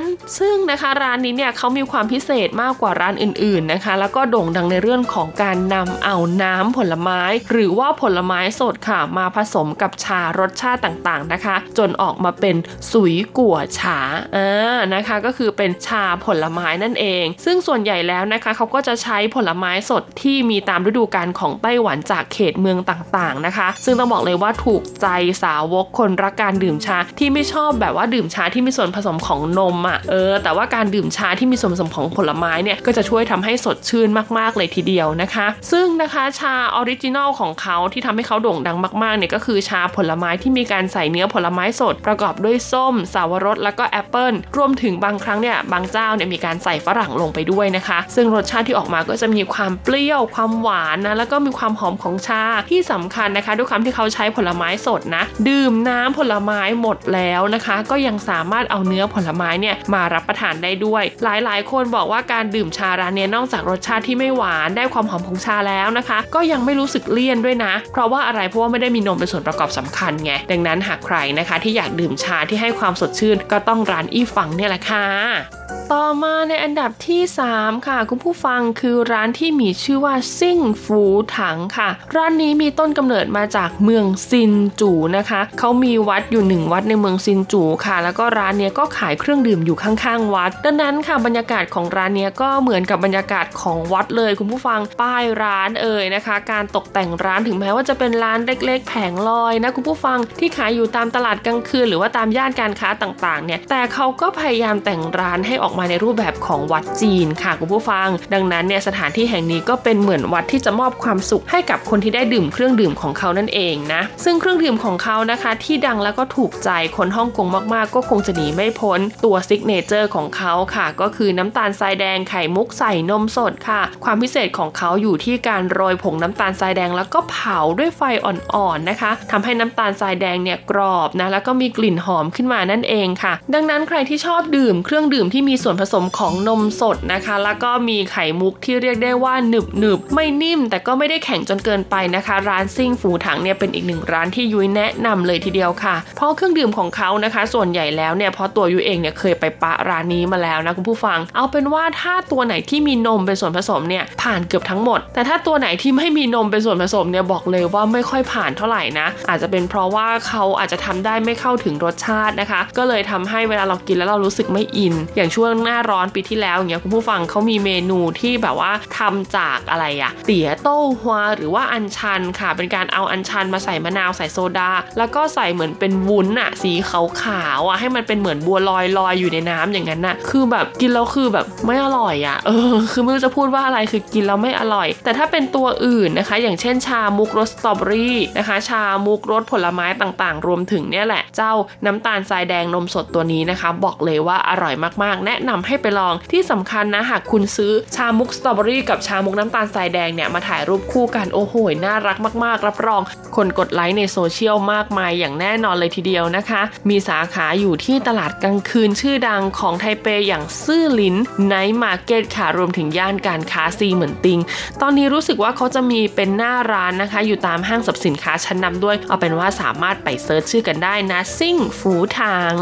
[SPEAKER 10] น ซึ่งนะคะร้านนี้เนี่ยเขามีความพิเศษมากกว่าร้านอื่นๆนะคะ แล้วก็โด่งดังในเรื่องของการนำเอาน้ำผลไม้ หรือว่าผลไม้สดค่ะมาผสมกับชารสชาติต่างๆนะคะ จนออกมาเป็น水果茶อ่านะคะก็คือเป็นชาผลไม้นั่นเอง ซึ่งส่วนใหญ่แล้วนะคะเขาก็จะใช้ผลไม้สดที่มีตามฤดูกาลของไต้หวันจากเขตเมืองต่างๆนะคะ ซึ่งต้องบอกเลยว่าถูกใจสาวกคนรักการดื่มชาที่ไม่ชอบแบบว่าดื่มชาที่มีส่วนผสมของนมอะ่ะเออ แต่ว่าการดื่มชาที่มีส่วนผสมของผลไม้เนี่ยก็จะช่วยทำให้สดชื่นมากๆเลยทีเดียวนะคะ ซึ่งนะคะชา original ของเขาที่ทำให้เขาโด่งดังมากๆเนี่ยก็คือชาผลไม้ที่มีการใส่เนื้อผลไม้สดประกอบด้วยส้ม เสาวรสแล้วก็แอปเปิลรวมถึงบางครั้งเนี่ยบางเจ้าเนี่ยมีการใส่ฝรั่งลงไปด้วยนะคะ ซึ่งรสชาติที่ออกมาก็จะมีความเปรี้ยวความหวานนะแล้วก็มีความหอมของชาที่สำคัญนะคะ ด้วยความที่เขาใช้ผลไม้สดนะ ดื่มน้ำผลไม้หมดแล้วนะคะ ก็ยังสามารถเอาเนื้อผลไม้เนี่ยมารับประทานได้ด้วย หลายๆ คนบอกว่าการดื่มชาร้านนี้นอกจากรสชาติที่ไม่หวานได้ความหอมของชาแล้วนะคะ ก็ยังไม่รู้สึกเลี่ยนด้วยนะ เพราะว่าอะไรเพราะว่าไม่ได้มีนมเป็นส่วนประกอบสำคัญไงดังนั้นหากใครนะคะที่อยากดื่มชาที่ให้ความสดชื่นก็ต้องร้านอี้ฝังเนี่ยแหละค่ะ哈。 ต่อมาในอันดับที่ 3 ค่ะ คุณผู้ฟังคือร้านที่มีชื่อว่าซิ่งฟูถังค่ะ ร้านนี้มีต้นกำเนิดมาจากเมืองซินจูนะคะ เขามีวัดอยู่หนึ่งวัดในเมืองซินจูค่ะ แล้วก็ร้านเนี้ยก็ขายเครื่องดื่มอยู่ข้างๆ วัด ดังนั้นค่ะบรรยากาศของร้านเนี้ยก็เหมือนกับบรรยากาศของวัดเลย คุณผู้ฟังป้ายร้านเอ่ยนะคะ การตกแต่งร้านถึงแม้ว่าจะเป็นร้านเล็ก ๆ แผงลอยนะคุณผู้ฟังที่ขายอยู่ตามตลาดกลางคืนหรือว่าตามย่านการค้าต่างๆเนี่ยแต่เขาก็พยายามแต่งร้านให้อออกมาในรูปแบบของวัดจีนค่ะคุณผู้ฟัง ดังนั้นเนี่ยสถานที่แห่งนี้ก็เป็นเหมือนวัดที่จะมอบความสุขให้กับคนที่ได้ดื่มเครื่องดื่มของเขานั่นเองนะ ซึ่งเครื่องดื่มของเขานะคะ ที่ดังแล้วก็ถูกใจคนฮ่องกงมากๆ ก็คงจะหนีไม่พ้นตัว signature ของเขาค่ะ ก็คือน้ำตาลทรายแดงไข่มุกใส่นมสดค่ะ ความพิเศษของเขาอยู่ที่การโรยผงน้ำตาลทรายแดงแล้วก็เผาด้วยไฟอ่อนๆนะคะทำให้น้ำตาลทรายแดงเนี่ยกรอบนะแล้วก็มีกลิ่นหอมขึ้นมานั่นเองค่ะ ดังนั้นใครที่ชอบดื่มเครื่องดื่มที่มีส่วนผสมของนมสดนะคะ แล้วก็มีไข่มุกที่เรียกได้ว่าหนึบหนึบไม่นิ่ม แต่ก็ไม่ได้แข็งจนเกินไปนะคะ ร้านซิ่งฝูถังเนี่ยเป็นอีกหนึ่งร้านที่ยุ้ยแนะนำเลยทีเดียวค่ะ เพราะเครื่องดื่มของเขานะคะ ส่วนใหญ่แล้วเนี่ยเพราะตัวยุ้ยเองเนี่ยเคยไปปะร้านนี้มาแล้วนะคุณผู้ฟัง เอาเป็นว่าถ้าตัวไหนที่มีนมเป็นส่วนผสมเนี่ยผ่านเกือบทั้งหมด แต่ถ้าตัวไหนที่ไม่มีนมเป็นส่วนผสมเนี่ยบอกเลยว่าไม่ค่อยผ่านเท่าไหร่นะ อาจจะเป็นเพราะว่าเขาอาจจะทำได้ไม่เข้าถึงรสชาตินะคะ ก็เลยทำให้เวลาเรากินแล้วเรารู้สึกไม่อิน อย่างช่วงหน้าร้อนปีที่แล้วอย่างเงี้ยคุณผู้ฟังเขามีเมนูที่แบบว่าทำจากอะไรอะเตี๋ยโต้ฮวาหรือว่าอัญชันค่ะ เป็นการเอาอัญชันมาใส่มะนาวใส่โซดา แล้วก็ใส่เหมือนเป็นวุ้นอะสีขาวๆอะให้มันเป็นเหมือนบัวลอยลอยอยู่ในน้ำอย่างนั้นน่ะคือแบบกินแล้วคือแบบไม่อร่อยอะเออคือไม่รู้จะพูดว่าอะไรคือกินแล้วไม่อร่อย แต่ถ้าเป็นตัวอื่นนะคะ อย่างเช่นชามุกรสสตรอเบอรี่นะคะ ชามุกรสผลไม้ต่างๆ รวมถึงเนี่ยแหละ เจ้าน้ำตาลทรายแดงนมสดตัวนี้นะคะ บอกเลยว่าอร่อยมากๆแนะนำให้ไปลองที่สำคัญนะหากคุณซื้อชามุกสตรอเบอรี่กับชามุกน้ำตาลทรายแดงเนี่ยมาถ่ายรูปคู่กันโอ้โหน่ารักมากๆ รับรอง คนกดไลค์ในโซเชียลมากมายอย่างแน่นอนเลยทีเดียวนะคะ มีสาขาอยู่ที่ตลาดกลางคืนชื่อดังของไทเปอย่างซื่อลิน night market ค่ะรวมถึงย่านการค้าซีเหมินติง ตอนนี้รู้สึกว่าเขาจะมีเป็นหน้าร้านนะคะ อยู่ตามห้างสรรพสินค้าชั้นนำด้วย เอาเป็นว่าสามารถไป search ชื่อกันได้นะซิ่งฝูถัง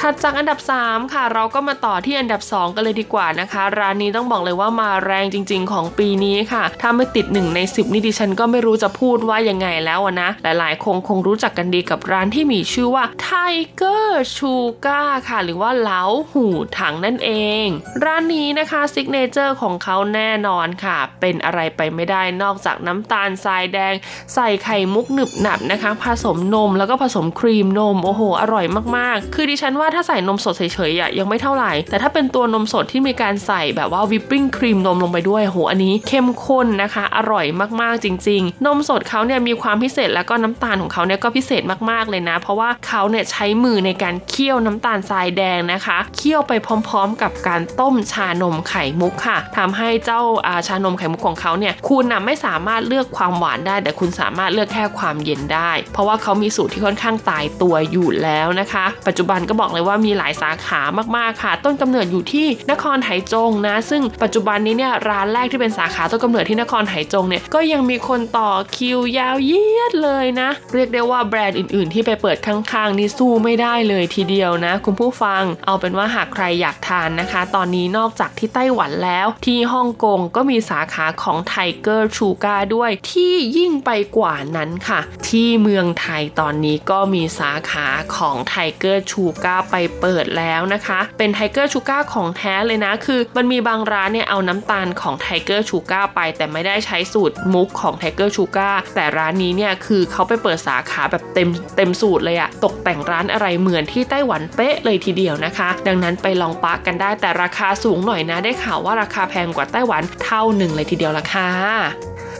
[SPEAKER 10] ถัดจากอันดับ 3 ค่ะ เราก็มาต่อที่อันดับ 2 กันเลยดีกว่านะคะ ร้านนี้ต้องบอกเลยว่ามาแรงจริง ๆ ของปีนี้ค่ะ ถ้าไม่ติด 1 ใน 10 นี่ดิฉันก็ไม่รู้จะพูดว่ายังไงแล้วนะ หลายๆ คนคงรู้จักกันดีกับร้านที่มีชื่อว่า Tiger Sugar ค่ะ หรือว่าเหล่าหูถังนั่นเอง ร้านนี้นะคะ signature ของเขาแน่นอนค่ะ เป็นอะไรไปไม่ได้นอกจากน้ำตาลทรายแดง ใส่ไข่มุกหนึบหนับนะคะ ผสมนมแล้วก็ผสมครีมนมโอ้โห อร่อยมากๆ คือดิฉันว่าถ้าใส่นมสดเฉยๆอะยังไม่เท่าไหร่ แต่ถ้าเป็นตัวนมสดที่มีการใส่แบบว่าวิปปิ้งครีมนมลงไปด้วยโหอันนี้เข้มข้นนะคะ อร่อยมากๆจริง ๆ นมสดเขาเนี่ยมีความพิเศษแล้วก็น้ำตาลของเขาเนี่ยก็พิเศษมากๆเลยนะ เพราะว่าเขาเนี่ยใช้มือในการเคี่ยวน้ำตาลทรายแดงนะคะเคี่ยวไปพร้อม ๆ กับการต้มชานมไข่มุกค่ะทำให้เจ้าอาชานมไข่มุกของเขาเนี่ยคุณน่ะไม่สามารถเลือกความหวานได้ แต่คุณสามารถเลือกแค่ความเย็นได้ เพราะว่าเขามีสูตรที่ค่อนข้างตายตัวอยู่แล้วนะคะ ปัจจุบันก็บอกเลยว่ามีหลายสาขามากๆค่ะ ต้นกำเนิดอยู่ที่นครไหจงนะ ซึ่งปัจจุบันนี้เนี่ยร้านแรกที่เป็นสาขาต้นกำเนิดที่นครไหจงเนี่ยก็ยังมีคนต่อคิวยาวเยียดเลยนะ เรียกได้ว่าแบรนด์อื่น ๆ ที่ไปเปิดข้างๆนี่สู้ไม่ได้เลยทีเดียวนะ คุณผู้ฟังเอาเป็นว่าหากใครอยากทานนะคะ ตอนนี้นอกจากที่ไต้หวันแล้ว ที่ฮ่องกงก็มีสาขาของ Tiger Sugar ด้วยที่ยิ่งไปกว่านั้นค่ะ ที่เมืองไทยตอนนี้ก็มีสาขาของ Tiger Sugar ไปเปิดแล้วนะคะ เป็น Tiger Sugar ของแท้เลยนะ คือมันมีบางร้านเนี่ยเอาน้ำตาลของ Tiger Sugar ไป แต่ไม่ได้ใช้สูตรมุกของ Tiger Sugar แต่ร้านนี้เนี่ยคือเขาไปเปิดสาขาแบบเต็มเต็มสูตรเลยอะตกแต่งร้านอะไรเหมือนที่ไต้หวันเป๊ะเลยทีเดียวนะคะ ดังนั้นไปลองปะกันได้แต่ราคาสูงหน่อยนะได้ข่าวว่าราคาแพงกว่าไต้หวันเท่าหนึ่งเลยทีเดียวละค่ะ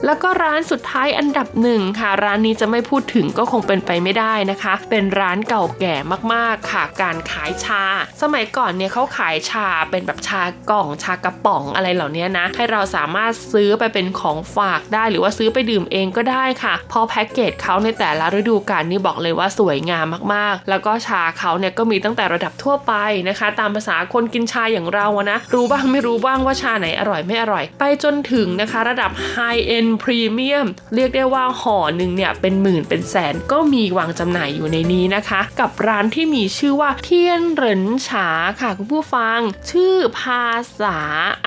[SPEAKER 10] แล้วก็ร้านสุดท้ายอันดับหนึ่งค่ะ ร้านนี้จะไม่พูดถึงก็คงเป็นไปไม่ได้นะคะ เป็นร้านเก่าแก่มากๆค่ะ การขายชา สมัยก่อนเนี่ยเขาขายชาเป็นแบบชากล่องชากระป๋องอะไรเหล่านี้นะ ให้เราสามารถซื้อไปเป็นของฝากได้ หรือว่าซื้อไปดื่มเองก็ได้ค่ะพราะแพ็กเกจเขาในแต่ละฤดูกาลนี่บอกเลยว่าสวยงามมากๆ แล้วก็ชาเขาเนี่ยก็มีตั้งแต่ระดับทั่วไปนะคะ ตามภาษาคนกินชาอย่างเราอะนะรู้บ้างไม่รู้บ้างว่าชาไหนอร่อยไม่อร่อย ไปจนถึงนะคะ ระดับ High End Premium เรียกได้ว่าห่อหนึ่งเนี่ยเป็นหมื่นเป็นแสนก็มีวางจำหน่ายอยู่ในนี้นะคะ กับร้านที่มีชื่อว่าเทียนเหรินฉาค่ะคุณผู้ฟัง ชื่อภาษา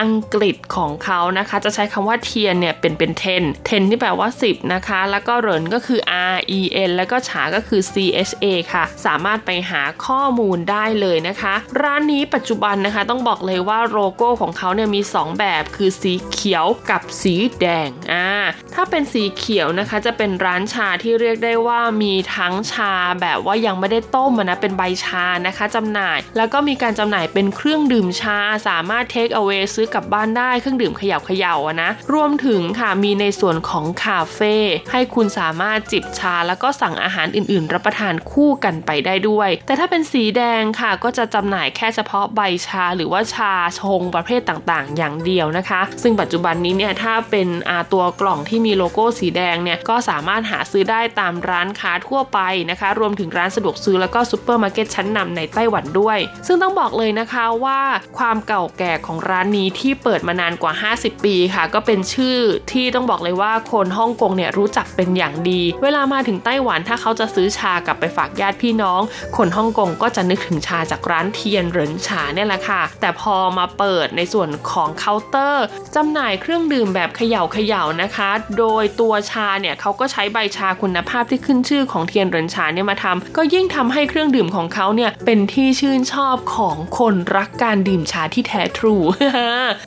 [SPEAKER 10] อังกฤษของเขานะคะ จะใช้คำว่าเทียนเนี่ยเป็นเป็น10 10ที่แปลว่า 10 นะคะ แล้วก็เหรินก็คือ R E N แล้วก็ฉาก็คือ C H A ค่ะ สามารถไปหาข้อมูลได้เลยนะคะ ร้านนี้ปัจจุบันนะคะต้องบอกเลยว่าโลโก้ของเขาเนี่ยมี 2 แบบคือสีเขียวกับสีแดงอ่าถ้าเป็นสีเขียวนะคะจะเป็นร้านชาที่เรียกได้ว่ามีทั้งชาแบบว่ายังไม่ได้ต้มนะเป็นใบชานะคะจำหน่าย แล้วก็มีการจำหน่ายเป็นเครื่องดื่มชา สามารถเทคเอา a y ซื้อกลับบ้านได้เครื่องดื่มเขย่าเขย่านะ รวมถึงค่ะมีในส่วนของคาเฟ่ให้คุณสามารถจิบชา แล้วก็สั่งอาหารอื่น ๆ รับประทานคู่กันไปได้ด้วย แต่ถ้าเป็นสีแดงค่ะก็จะจำหน่ายแค่เฉพาะใบชา หรือว่าชาชงประเภทต่างๆ อย่างเดียวนะคะ ซึ่งปัจจุบันนี้เนี่ยถ้าเป็นตัวกล่องที่มีโลโก้สีแดงเนี่ยก็สามารถหาซื้อได้ตามร้านค้าทั่วไปนะคะ รวมถึงร้านสะดวกซื้อแล้วก็ซูเปอร์มาร์เก็ตชั้นนำในไต้หวันด้วย ซึ่งต้องบอกเลยนะคะว่าความเก่าแก่ของร้านนี้ที่เปิดมานานกว่า 50 ปีค่ะ ก็เป็นชื่อที่ต้องบอกเลยว่าคนฮ่องกงเนี่ยรู้จักเป็นอย่างดี เวลามาถึงไต้หวันถ้าเขาจะซื้อชากลับไปฝากญาติพี่น้อง คนฮ่องกงก็จะนึกถึงชาจากร้านเทียนเหรินฉาเนี่ยแหละค่ะ แต่พอมาเปิดในส่วนของเคาน์เตอร์จำหน่ายเครื่องดื่มแบบเขย่าเขย่านะคะ โดยตัวชาเนี่ยเขาก็ใช้ใบชาคุณภาพที่ขึ้นชื่อของเทียนเหรินฉาเนี่ยมาทำก็ยิ่งทำให้เครื่องดื่มของเขาเนี่ยเป็นที่ชื่นชอบของคนรักการดื่มชาที่แท้ทรู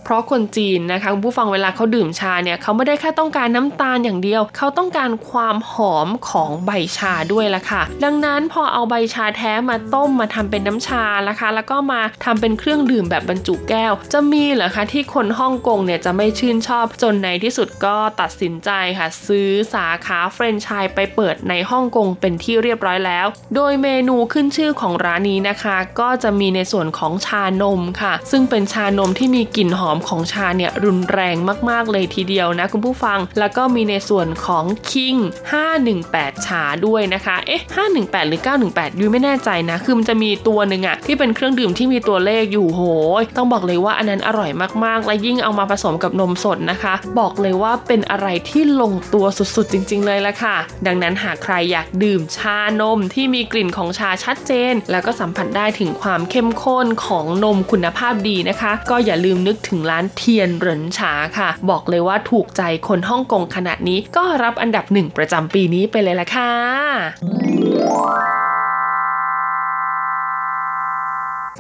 [SPEAKER 10] เพราะคนจีนนะคะคุณผู้ฟังเวลาเขาดื่มชาเนี่ยเขาไม่ได้แค่ต้องการน้ำตาลอย่างเดียว เขาต้องการความหอมของใบชาด้วยละค่ะ ดังนั้นพอเอาใบชาแท้มาต้มมาทำเป็นน้ำชานะคะ แล้วก็มาทำเป็นเครื่องดื่มแบบบรรจุแก้ว จะมีเหรอคะที่คนฮ่องกงเนี่ยจะไม่ชื่นชอบจนในที่สุดก็ตัดสินใจค่ะ ซื้อสาขาเฟรนไชส์ไปเปิดในฮ่องกงเป็นที่เรียบร้อยแล้ว โดยเมนูขึ้นชื่อของร้านนี้นะคะ ก็จะมีในส่วนของชานมค่ะ ซึ่งเป็นชานมที่มีกลิ่นหอมของชาเนี่ยรุนแรงมาก ๆ เลยทีเดียวนะคุณผู้ฟัง แล้วก็มีในส่วนของคิง518 ชาด้วยนะคะ เอ๊ะ 518 หรือ 918ยูไม่แน่ใจนะ คือมันจะมีตัวหนึ่งอะที่เป็นเครื่องดื่มที่มีตัวเลขอยู่โหย ต้องบอกเลยว่าอันนั้นอร่อยมาก ๆ และยิ่งเอามาผสมกับนมสดนะคะ บอกเลยว่าเป็นอะไรที่ลงตัวสุด ๆ จริง ๆ เลยละค่ะ ดังนั้นหากใครอยากดื่มชานมที่มีกลิ่นของชาชัดเจน แล้วก็สัมผัสได้ถึงความเข้มข้นของนมคุณภาพดีนะคะ ก็อย่าลืมนึกถึงร้านเทียนเหรินชาค่ะ บอกเลยว่าถูกใจคนฮ่องกงขนาดนี้ก็รับอันดับหนึ่งประจำปีนี้ไปเลยละค่ะ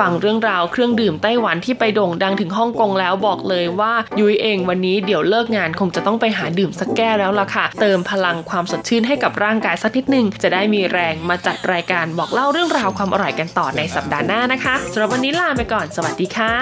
[SPEAKER 10] ฟังเรื่องราวเครื่องดื่มไต้หวันที่ไปโด่งดังถึงฮ่องกงแล้วบอกเลยว่ายุ้ยเองวันนี้เดี๋ยวเลิกงานคงจะต้องไปหาดื่มสักแก้วแล้วล่ะค่ะ เติมพลังความสดชื่นให้กับร่างกายสักนิดนึง จะได้มีแรงมาจัดรายการบอกเล่าเรื่องราวความอร่อยกันต่อในสัปดาห์หน้านะคะสำหรับวันนี้ลาไปก่อนสวัสดีค่ะ